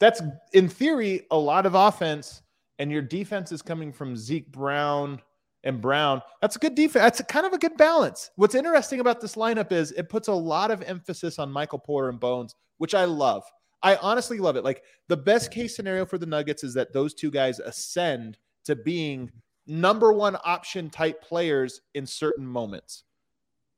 Speaker 1: that's in theory a lot of offense, and your defense is coming from Zeke, Brown, and Brown. That's a good defense. That's a kind of a good balance. What's interesting about this lineup is it puts a lot of emphasis on Michael Porter and Bones, which I love. I honestly love it. Like the best case scenario for the Nuggets is that those two guys ascend to being number one option type players in certain moments.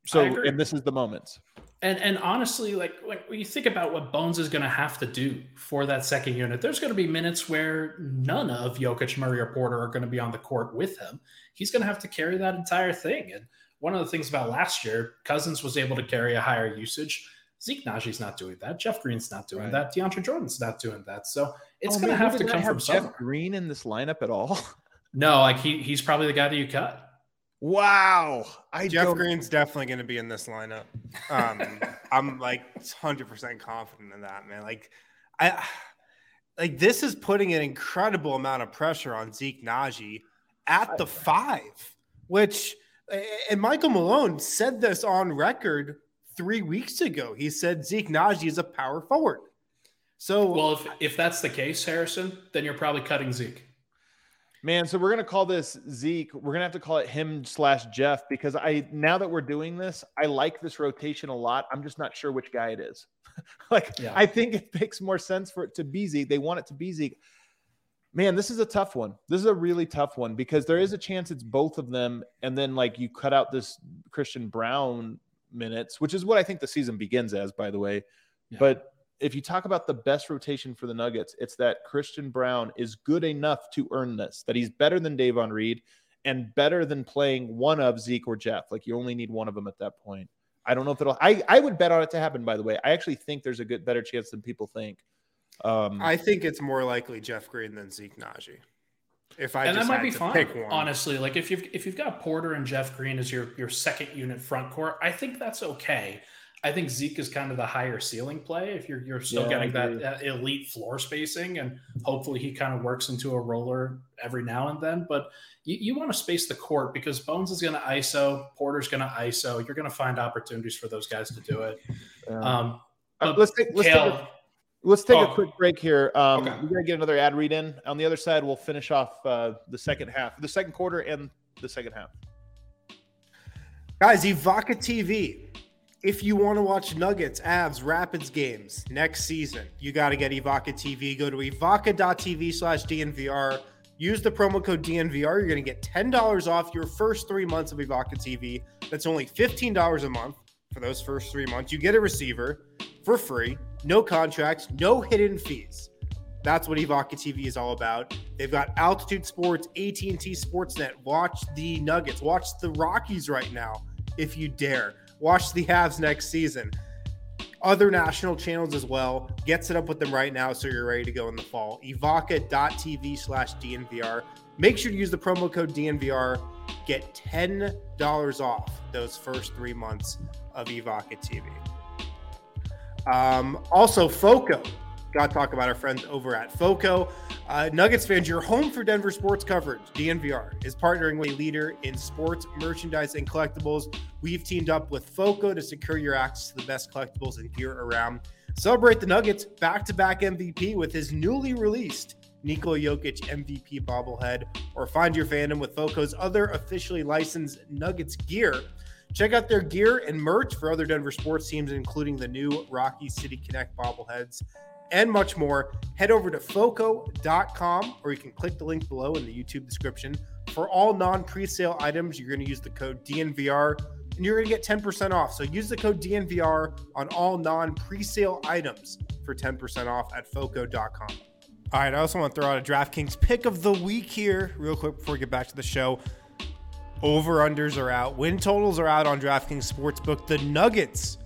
Speaker 1: So, and this is the moments.
Speaker 3: And and honestly, like when, you think about what Bones is going to have to do for that second unit, there's going to be minutes where none of Jokic, Murray, or Porter are going to be on the court with him. He's going to have to carry that entire thing. And one of the things about last year, Cousins was able to carry a higher usage. Zeke Nnaji's not doing that. Jeff Green's not doing
Speaker 1: Right.
Speaker 3: that. DeAndre Jordan's not doing that. So it's
Speaker 1: Oh,
Speaker 3: going to have to come from
Speaker 1: Jeff
Speaker 3: somewhere.
Speaker 1: Green in this lineup at all.
Speaker 3: No, like he he's probably the guy that you cut.
Speaker 1: Wow, I
Speaker 2: Jeff
Speaker 1: don't-
Speaker 2: Green's definitely going to be in this lineup. Um, I'm like 100% confident in that, man. Like, I like this is putting an incredible amount of pressure on Zeke Nnaji at the five, which and Michael Malone said this on record three weeks ago. He said Zeke Nnaji is a power forward. So
Speaker 3: Well, if if that's the case, Harrison, then you're probably cutting Zeke.
Speaker 1: Man, so we're gonna call this Zeke. We're gonna have to call it him slash Jeff because I now that we're doing this, I like this rotation a lot. I'm just not sure which guy it is. like
Speaker 3: Yeah.
Speaker 1: I think it makes more sense for it to be Zeke. They want it to be Zeke. Man, this is a tough one. This is a really tough one because there is a chance it's both of them, and then like you cut out this Christian Braun minutes, which is what I think the season begins as, by the way.
Speaker 3: Yeah.
Speaker 1: But if you talk about the best rotation for the Nuggets, it's that Christian Braun is good enough to earn this, that he's better than Davon Reed and better than playing one of Zeke or Jeff. Like you only need one of them at that point. I don't know if it'll. I I would bet on it to happen. By the way, I actually think there's a good better chance than people think. Um,
Speaker 2: I think it's more likely Jeff Green than Zeke Nnaji. If I
Speaker 3: and that might be fine. Honestly, like if you've if you've got Porter and Jeff Green as your your second unit front court, I think that's okay. I think Zeke is kind of the higher ceiling play if you're you're still
Speaker 1: Yeah,
Speaker 3: getting that, that elite floor spacing, and hopefully he kind of works into a roller every now and then. But you, you want to space the court because Bones is going to ISO, Porter's going to ISO. You're going to find opportunities for those guys to do it.
Speaker 1: um,
Speaker 3: Um,
Speaker 1: uh, let's take let's take, a, let's take a
Speaker 3: Oh.
Speaker 1: quick break here. Um,
Speaker 3: Okay.
Speaker 1: We gotta get another ad read in. On the other side, we'll finish off uh, the second half, the second quarter, and the second half.
Speaker 2: Guys, Evoca TV. If you want to watch Nuggets, Avs, Rapids games next season, you got to get Evoca TV. Go to evoca.tv slash DNVR. Use the promo code DNVR. You're going to get $10 off your first three months of Evoca TV. That's only $15 a month for those first three months. You get a receiver for free, no contracts, no hidden fees. That's what Evoca TV is all about. They've got Altitude Sports, AT&T Sportsnet. Watch the Nuggets. Watch the Rockies right now, if you dare. Watch the Avs next season. Other national channels as well. Get set up with them right now so you're ready to go in the fall. Evoca.tv slash DNVR. Make sure to use the promo code DNVR. Get $10 off those first three months of Evoca TV. Um, also, FOCO. Got to talk about our friends over at FOCO. Uh, Nuggets fans, your home for Denver sports coverage, DNVR, is partnering with a leader in sports merchandise and collectibles. We've teamed up with FOCO to secure your access to the best collectibles and gear around. Celebrate the Nuggets back to back MVP with his newly released Nikola Jokic MVP bobblehead, or find your fandom with FOCO's other officially licensed Nuggets gear. Check out their gear and merch for other Denver sports teams, including the new Rocky City Connect bobbleheads and much more. Head over to foco.com or you can click the link below in the YouTube description. For all non presale items, you're going to use the code DNVR and you're going to get 10% off. So use the code DNVR on all non presale items for 10% off at foco.com. All right, I also want to throw out a DraftKings pick of the week here, real quick before we get back to the show. Over unders are out. Win totals are out on DraftKings Sportsbook. The Nuggets,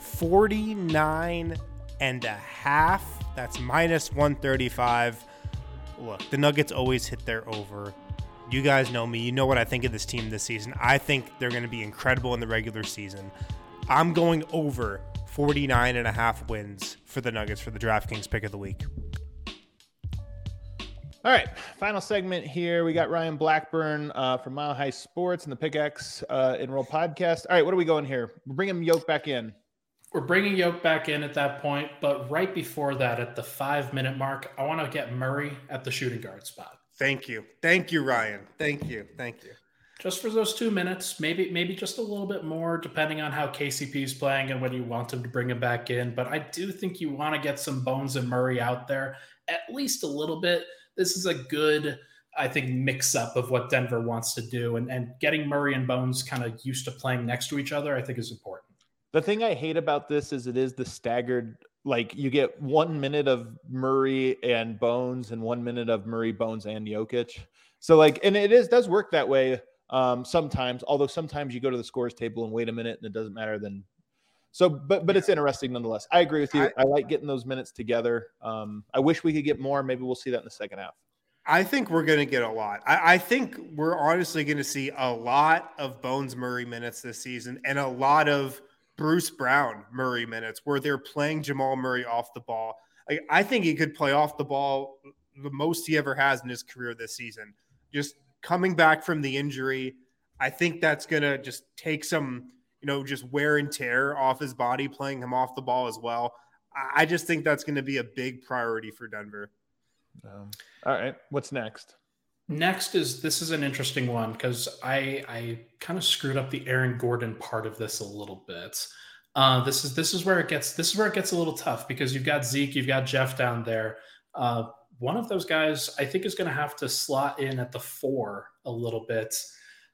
Speaker 2: 49 and a half. That's minus 135. Look, the Nuggets always hit their over. You guys know me. You know what I think of this team this season. I think they're going to be incredible in the regular season. I'm going over 49 and a half wins for the Nuggets for the DraftKings pick of the week.
Speaker 1: All right, final segment here. We got Ryan Blackburn uh, from Mile High Sports and the Pickaxe uh, and Roll podcast. All right, what are we going here? We're bringing Yoke back in.
Speaker 3: We're bringing Yoke back in at that point, but right before that, at the five minute mark, I want to get Murray at the shooting guard spot.
Speaker 2: Thank you. Thank you, Ryan. Thank you. Thank you.
Speaker 3: Just for those two minutes, maybe maybe just a little bit more, depending on how KCP is playing and when you want him to bring him back in. But I do think you want to get some Bones and Murray out there at least a little bit. This is a good, I think, mix up of what Denver wants to do, and and getting Murray and Bones kind of used to playing next to each other, I think, is important.
Speaker 1: The thing I hate about this is it is the staggered. Like you get one minute of Murray and Bones, and one minute of Murray, Bones, and Jokic. So like, and it is does work that way um, sometimes. Although sometimes you go to the scores table and wait a minute, and it doesn't matter. Then, so but but it's interesting nonetheless. I agree with you. I, like getting those minutes together. Um, I wish we could get more. Maybe we'll see that in the second half.
Speaker 2: I think we're going to get a lot. I, I think we're honestly going to see a lot of Bones Murray minutes this season and a lot of Bruce Brown Murray minutes where they're playing Jamal Murray off the ball. I, I think he could play off the ball the most he ever has in his career this season. Just coming back from the injury, I think that's going to just take some, you know, just wear and tear off his body, playing him off the ball as well. I, I just think that's going to be a big priority for Denver.
Speaker 1: Um, all right, what's next?
Speaker 3: Next is this is an interesting one because I I kind of screwed up the Aaron Gordon part of this a little bit. Uh, this is this is where it gets this is where it gets a little tough because you've got Zeke, you've got Jeff down there. Uh, one of those guys I think is going to have to slot in at the four a little bit.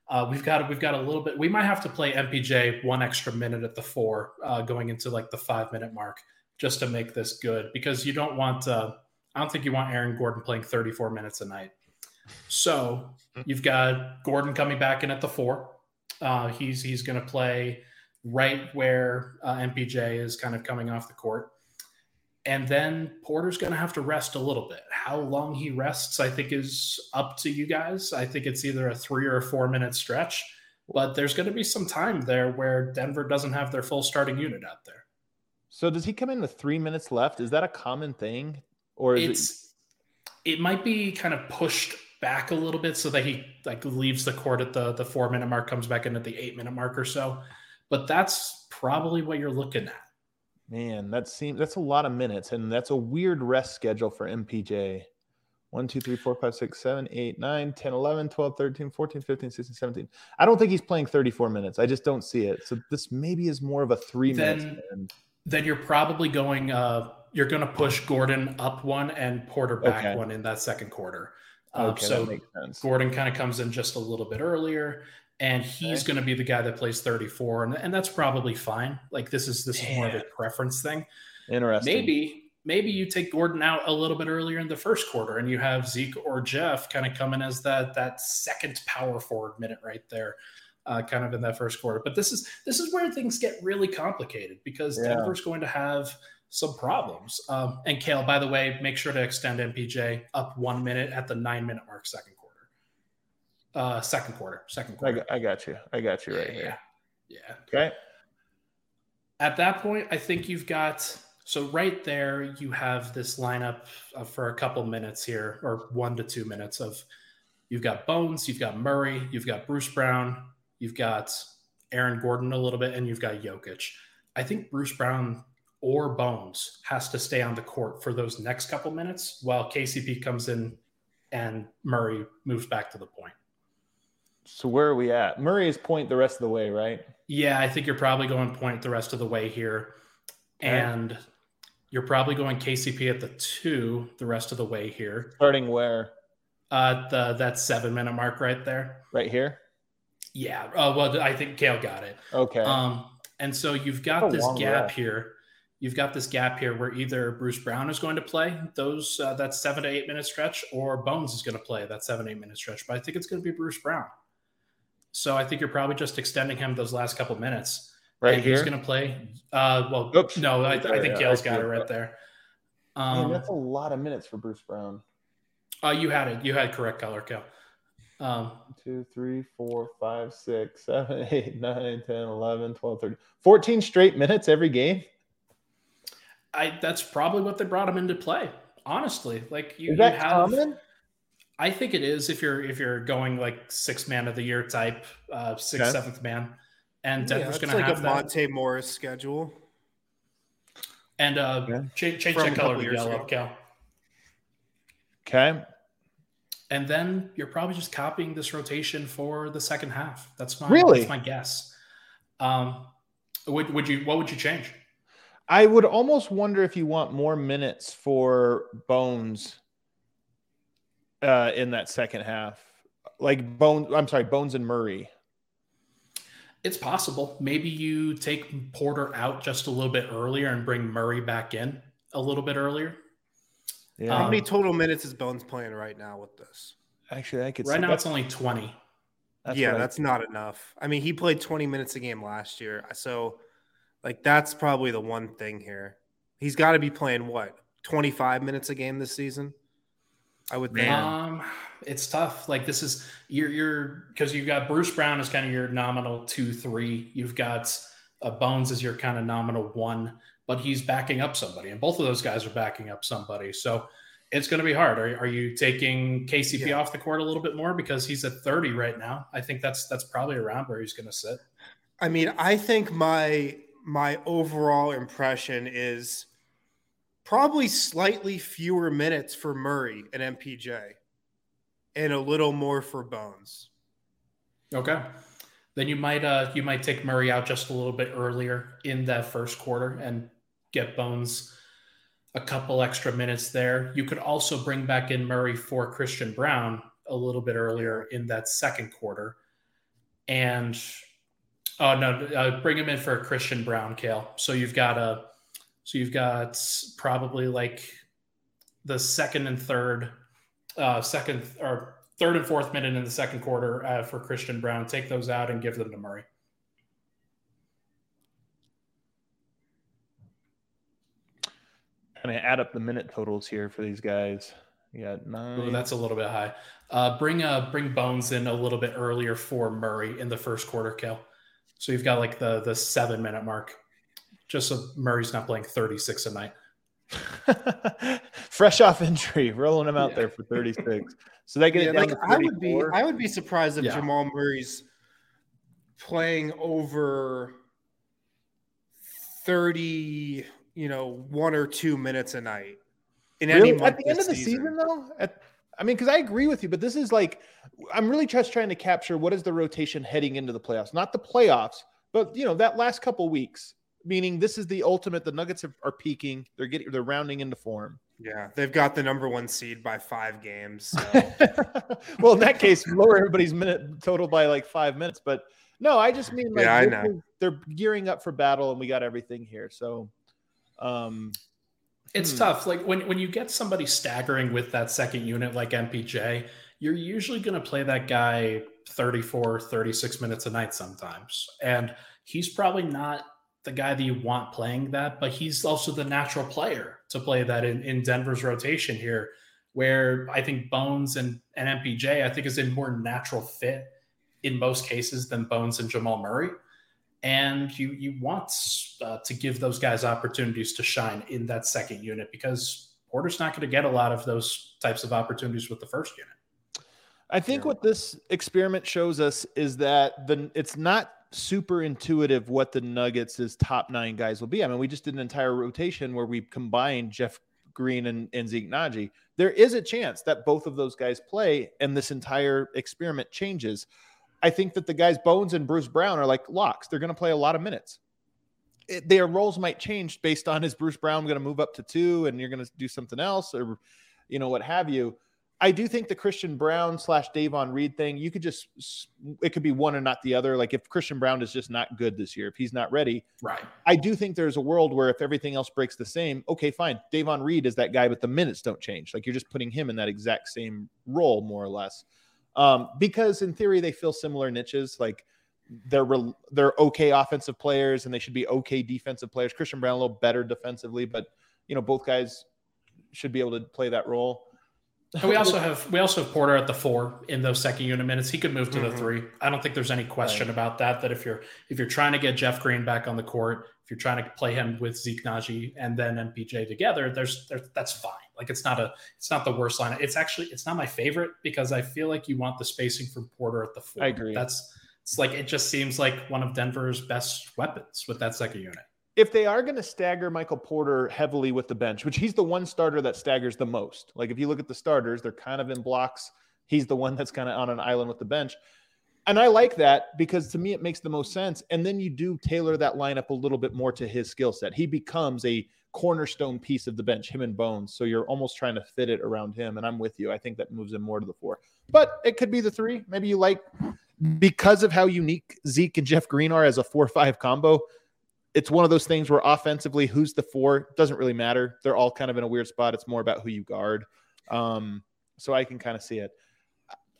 Speaker 3: Uh, we've got we've got a little bit. We might have to play MPJ one extra minute at the four, uh, going into like the five minute mark, just to make this good. Because you don't want. Uh, I don't think you want Aaron Gordon playing 34 minutes a night. So you've got Gordon coming back in at the four. Uh, he's he's going to play right where uh, MPJ is kind of coming off the court. And then Porter's going to have to rest a little bit. How long he rests, I think, is up to you guys. I think it's either a three or a four minute stretch, but there's going to be some time there where Denver doesn't have their full starting unit out there.
Speaker 1: So does he come in with three minutes left? Is that a common thing, or is
Speaker 3: it's it... it might be kind of pushed back a little bit so that he like leaves the court at the the four minute mark, comes back in at the eight minute mark or so. But that's probably what you're looking at.
Speaker 1: Man, that seems that's a lot of minutes, and that's a weird rest schedule for MPJ. 1, 2, 3, 4, 5, 6, 7, 8, 9, 10, 11, 12, 13, 14, 15, 16, 17. I don't think he's playing 34 minutes. I just don't see it. So this maybe is more of a three
Speaker 3: then,
Speaker 1: minutes.
Speaker 3: Then you're probably going, uh, you're going to push Gordon up one and Porter back okay. one in that second quarter. Uh, okay, so Gordon kind of comes in just a little bit earlier and he's okay. going to be the guy that plays 34 and, and that's probably fine. Like this is this is more of a preference thing.
Speaker 1: Interesting.
Speaker 3: Maybe maybe you take gordon out a little bit earlier in the first quarter and you have zeke or jeff kind of coming as that that second power forward minute right there uh, kind of in that first quarter. But this is this is where things get really complicated because yeah. denver's going to have some problems um, and kale by the way make sure to extend mpj up one minute at the nine minute mark second quarter. uh, second quarter. Second quarter.
Speaker 1: I, I got you. I got you right
Speaker 3: yeah.
Speaker 1: here.
Speaker 3: Yeah.
Speaker 1: Okay.
Speaker 3: At that point, I think you've got so right there you have this lineup for a couple minutes here, or one to two minutes of you've got Bones, you've got Murray, you've got Bruce Brown, you've got Aaron Gordon a little bit, and you've got Jokic. I think Bruce Brown or Bones has to stay on the court for those next couple minutes while KCP comes in and Murray moves back to the point.
Speaker 1: So where are we at? Murray is point the rest of the way, right?
Speaker 3: Yeah, I think you're probably going point the rest of the way here. Okay. And you're probably going KCP at the two the rest of the way here.
Speaker 1: Starting where?
Speaker 3: Uh the that seven minute mark right there.
Speaker 1: Right here?
Speaker 3: Yeah. Oh well I think Kale got it.
Speaker 1: Okay.
Speaker 3: Um and so you've got this gap rest. here. You've got this gap here where either Bruce Brown is going to play those uh, that seven to eight minute stretch, or Bones is going to play that seven eight minute stretch. But I think it's going to be Bruce Brown. So I think you're probably just extending him those last couple minutes.
Speaker 1: Right
Speaker 3: and
Speaker 1: here.
Speaker 3: He's going to play. Uh, well, Oops. no, I, I think yeah, has got it right there.
Speaker 1: Um, Man, that's a lot of minutes for Bruce Brown.
Speaker 3: Uh, you had it. You had correct color, Cal. Um,
Speaker 1: two, three, four, five, six, seven, eight, nine, 10, 11, 12, 13, 14 straight minutes every game.
Speaker 3: I that's probably what they brought him into play. Honestly, like you,
Speaker 1: Is that
Speaker 3: you have,
Speaker 1: common?
Speaker 3: I think it is if you're if you're going like six man of the year type, uh, sixth, okay. seventh man, and Denver's
Speaker 2: yeah,
Speaker 3: going to
Speaker 2: like
Speaker 3: have
Speaker 2: a
Speaker 3: that.
Speaker 2: Monte Morris schedule.
Speaker 3: And uh, yeah. change, change that color to yellow, Cal.
Speaker 1: Okay.
Speaker 3: And then you're probably just copying this rotation for the second half. That's my
Speaker 1: really
Speaker 3: that's my guess. Um, would would you what would you change?
Speaker 1: I would almost wonder if you want more minutes for Bones uh, in that second half, like Bones. I'm sorry, Bones and Murray.
Speaker 3: It's possible. Maybe you take Porter out just a little bit earlier and bring Murray back in a little bit earlier.
Speaker 2: Yeah. How many total minutes is Bones playing right now with this?
Speaker 1: Actually, I could.
Speaker 3: Right now, it's only twenty.
Speaker 2: That's yeah, that's not enough. I mean, he played twenty minutes a game last year, so like that's probably the one thing here. He's got to be playing what twenty five minutes a game this season. I would think.
Speaker 3: Um, it's tough. Like this is you're you're because you've got Bruce Brown as kind of your nominal two three. You've got uh, Bones as your kind of nominal one, but he's backing up somebody, and both of those guys are backing up somebody. So it's going to be hard. Are, are you taking KCP yeah. off the court a little bit more because he's at thirty right now? I think that's that's probably around where he's going to sit.
Speaker 2: I mean, I think my my overall impression is probably slightly fewer minutes for Murray and MPJ and a little more for Bones.
Speaker 3: Okay. Then you might uh you might take Murray out just a little bit earlier in that first quarter and get Bones a couple extra minutes there. You could also bring back in Murray for Christian Braun a little bit earlier in that second quarter. and oh no, uh, bring him in for a Christian Braun Kale. So you've got a, so you've got probably like the second and third, uh, second or third and fourth minute in the second quarter uh, for Christian Braun. Take those out and give them to Murray.
Speaker 1: Kind of add up the minute totals here for these guys. Got nine.
Speaker 3: Ooh, that's a little bit high. Uh, bring uh, bring Bones in a little bit earlier for Murray in the first quarter, Kel. So you've got like the the seven minute mark, just so Murray's not playing thirty six a night.
Speaker 1: Fresh off injury, rolling him out yeah. there for thirty six. So they get yeah, it down like,
Speaker 2: I would be I would be surprised if yeah. Jamal Murray's playing over thirty, you know, one or two minutes a night
Speaker 1: in really? any at the end of the season, season though. At, I mean, because I agree with you, but this is like I'm really just trying to capture what is the rotation heading into the playoffs, not the playoffs, but you know that last couple weeks. Meaning, this is the ultimate. The Nuggets are, are peaking. They're getting. They're rounding into form.
Speaker 2: Yeah, they've got the number one seed by five games. So.
Speaker 1: well, in that case, lower everybody's minute total by like five minutes. But no, I just mean like
Speaker 2: yeah,
Speaker 1: they're, they're gearing up for battle, and we got everything here. So, um,
Speaker 3: it's hmm. tough. Like when when you get somebody staggering with that second unit like MPJ, you're usually going to play that guy 34, 36 minutes a night sometimes. And he's probably not the guy that you want playing that, but he's also the natural player to play that in, in Denver's rotation here, where I think Bones and, and MPJ, I think is a more natural fit in most cases than Bones and Jamal Murray and you you want uh, to give those guys opportunities to shine in that second unit because Porter's not going to get a lot of those types of opportunities with the first unit.
Speaker 1: I think what this experiment shows us is that the it's not super intuitive what the Nuggets' top nine guys will be. I mean, we just did an entire rotation where we combined Jeff Green and, and Zeke Nnaji. There is a chance that both of those guys play and this entire experiment changes. I think that the guys Bones and Bruce Brown are like locks. They're going to play a lot of minutes. It, their roles might change based on is Bruce Brown going to move up to two and you're going to do something else or you know what have you. I do think the Christian Braun slash Davon Reed thing, you could just it could be one and not the other. Like if Christian Braun is just not good this year, if he's not ready,
Speaker 3: right?
Speaker 1: I do think there's a world where if everything else breaks the same, okay, fine. Davon Reed is that guy, but the minutes don't change. Like you're just putting him in that exact same role, more or less um, because in theory they fill similar niches. Like they're re- they're okay offensive players and they should be okay defensive players. Christian Braun a little better defensively, but you know both guys should be able to play that role.
Speaker 3: And we also have we also have Porter at the four in those second unit minutes. He could move to mm-hmm. the three. I don't think there's any question right. about that. That if you're if you're trying to get Jeff Green back on the court, if you're trying to play him with Zeke Nnaji and then MPJ together, there's, there's that's fine. Like it's not a it's not the worst line. It's actually it's not my favorite because I feel like you want the spacing from Porter at the four.
Speaker 1: I agree.
Speaker 3: That's it's like it just seems like one of Denver's best weapons with that second unit
Speaker 1: if they are going to stagger Michael Porter heavily with the bench, which he's the one starter that staggers the most. Like if you look at the starters, they're kind of in blocks. He's the one that's kind of on an island with the bench. And I like that because to me it makes the most sense. And then you do tailor that lineup a little bit more to his skill set. He becomes a cornerstone piece of the bench, him and Bones. So you're almost trying to fit it around him. And I'm with you. I think that moves him more to the four. But it could be the three. Maybe you like because of how unique Zeke and Jeff Green are as a four-five combo it's one of those things where offensively, who's the four doesn't really matter. They're all kind of in a weird spot. It's more about who you guard. Um, so I can kind of see it.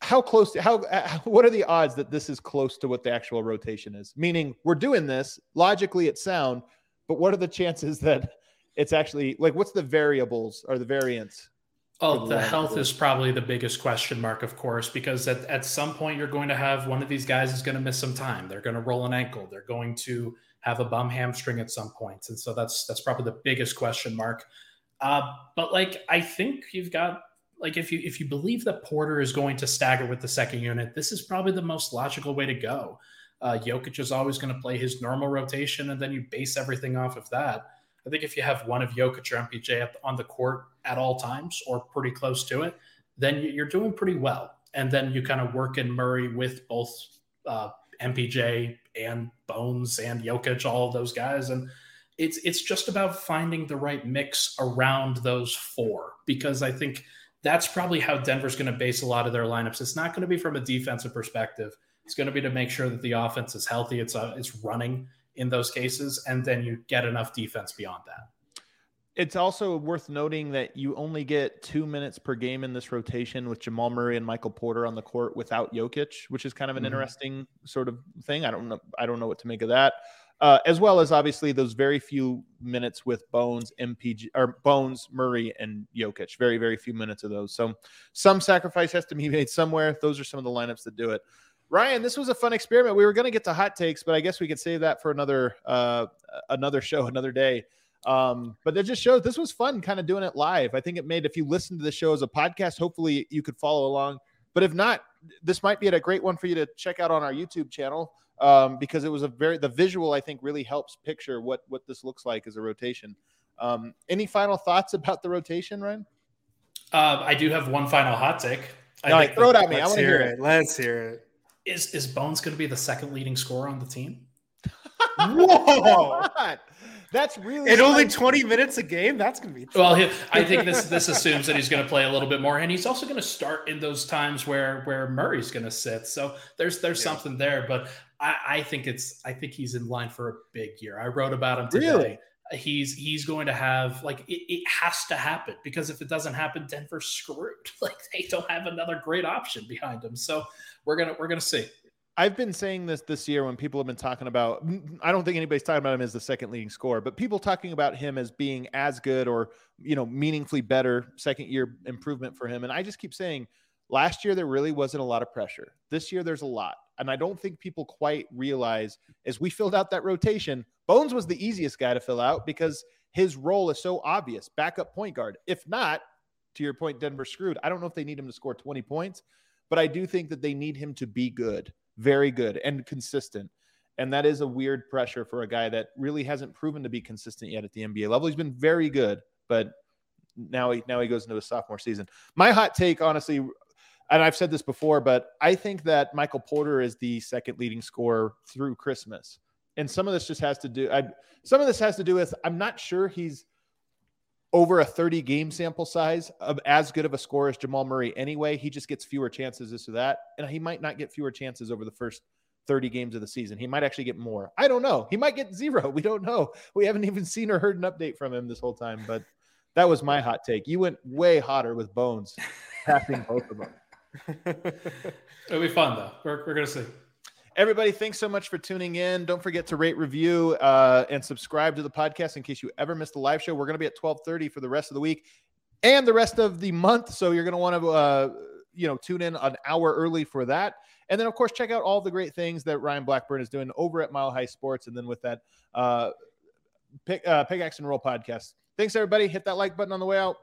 Speaker 1: How close? To, how? What are the odds that this is close to what the actual rotation is? Meaning, we're doing this logically. It's sound, but what are the chances that it's actually like? What's the variables or the variance?
Speaker 3: Oh, the health is probably the biggest question mark, of course, because at, at some point you're going to have one of these guys is going to miss some time. They're going to roll an ankle. They're going to have a bum hamstring at some point, and so that's that's probably the biggest question mark. Uh, but like I think you've got like if you if you believe that Porter is going to stagger with the second unit, this is probably the most logical way to go. Uh, Jokic is always going to play his normal rotation, and then you base everything off of that. I think if you have one of Jokic or MPJ on the court at all times or pretty close to it, then you're doing pretty well. And then you kind of work in Murray with both uh, MPJ and Bones and Jokic, all those guys. And it's it's just about finding the right mix around those four because I think that's probably how Denver's going to base a lot of their lineups. It's not going to be from a defensive perspective. It's going to be to make sure that the offense is healthy. It's uh, it's running in those cases, and then you get enough defense beyond that.
Speaker 1: It's also worth noting that you only get two minutes per game in this rotation with Jamal Murray and Michael Porter on the court without Jokic, which is kind of an mm-hmm. interesting sort of thing. I don't know. I don't know what to make of that. Uh, as well as obviously those very few minutes with Bones, MPJ, or Bones, Murray, and Jokic. Very, very few minutes of those. So some sacrifice has to be made somewhere. Those are some of the lineups that do it. Ryan, this was a fun experiment. We were going to get to hot takes, but I guess we could save that for another uh, another show, another day. Um, but it just shows this was fun kind of doing it live. I think it made, if you listen to the show as a podcast, hopefully you could follow along. But if not, this might be a great one for you to check out on our YouTube channel um, because it was a very, the visual, I think, really helps picture what, what this looks like as a rotation. Um, any final thoughts about the rotation, Ryan?
Speaker 3: Uh, I do have one final hot take.
Speaker 1: I no, throw it at me. I
Speaker 2: want to hear it. it. Let's hear it.
Speaker 3: Is is Bones going to be the second leading scorer on the team?
Speaker 1: Whoa! That's really
Speaker 2: in only 20 minutes a game. That's gonna be
Speaker 3: tough. well. He, I think this this assumes that he's going to play a little bit more, and he's also going to start in those times where where Murray's going to sit. So there's there's yeah. something there, but I, I, think it's I think he's in line for a big year. I wrote about him today. Really? He's he's going to have like it, it has to happen because if it doesn't happen, Denver's screwed. Like they don't have another great option behind him. So we're gonna we're gonna see.
Speaker 1: I've been saying this this year when people have been talking about. I don't think anybody's talking about him as the second leading scorer, but people talking about him as being as good or you know meaningfully better second year improvement for him. And I just keep saying, last year there really wasn't a lot of pressure. This year there's a lot, and I don't think people quite realize as we filled out that rotation, Bones was the easiest guy to fill out because his role is so obvious, backup point guard. If not, to your point, Denver screwed. I don't know if they need him to score 20 points, but I do think that they need him to be good very good and consistent. And that is a weird pressure for a guy that really hasn't proven to be consistent yet at the NBA level. He's been very good, but now he now he goes into his sophomore season. My hot take, honestly, and I've said this before, but I think that Michael Porter is the second leading scorer through Christmas. And some of this just has to do I some of this has to do with I'm not sure he's over a 30 game sample size of as good of a score as Jamal Murray anyway. He just gets fewer chances this or that. And he might not get fewer chances over the first 30 games of the season. He might actually get more. I don't know. He might get zero. We don't know. We haven't even seen or heard an update from him this whole time. But that was my hot take. You went way hotter with Bones, passing both of them.
Speaker 3: It'll be fun, though. We're, we're going to see.
Speaker 1: Everybody, thanks so much for tuning in. Don't forget to rate, review, uh, and subscribe to the podcast in case you ever missed the live show. We're going to be at 1230 for the rest of the week and the rest of the month. So you're going to want to, uh, you know, tune in an hour early for that. And then, of course, check out all the great things that Ryan Blackburn is doing over at Mile High Sports. And then with that, uh, pick, uh, Pickaxe and Roll podcast. Thanks, everybody. Hit that like button on the way out.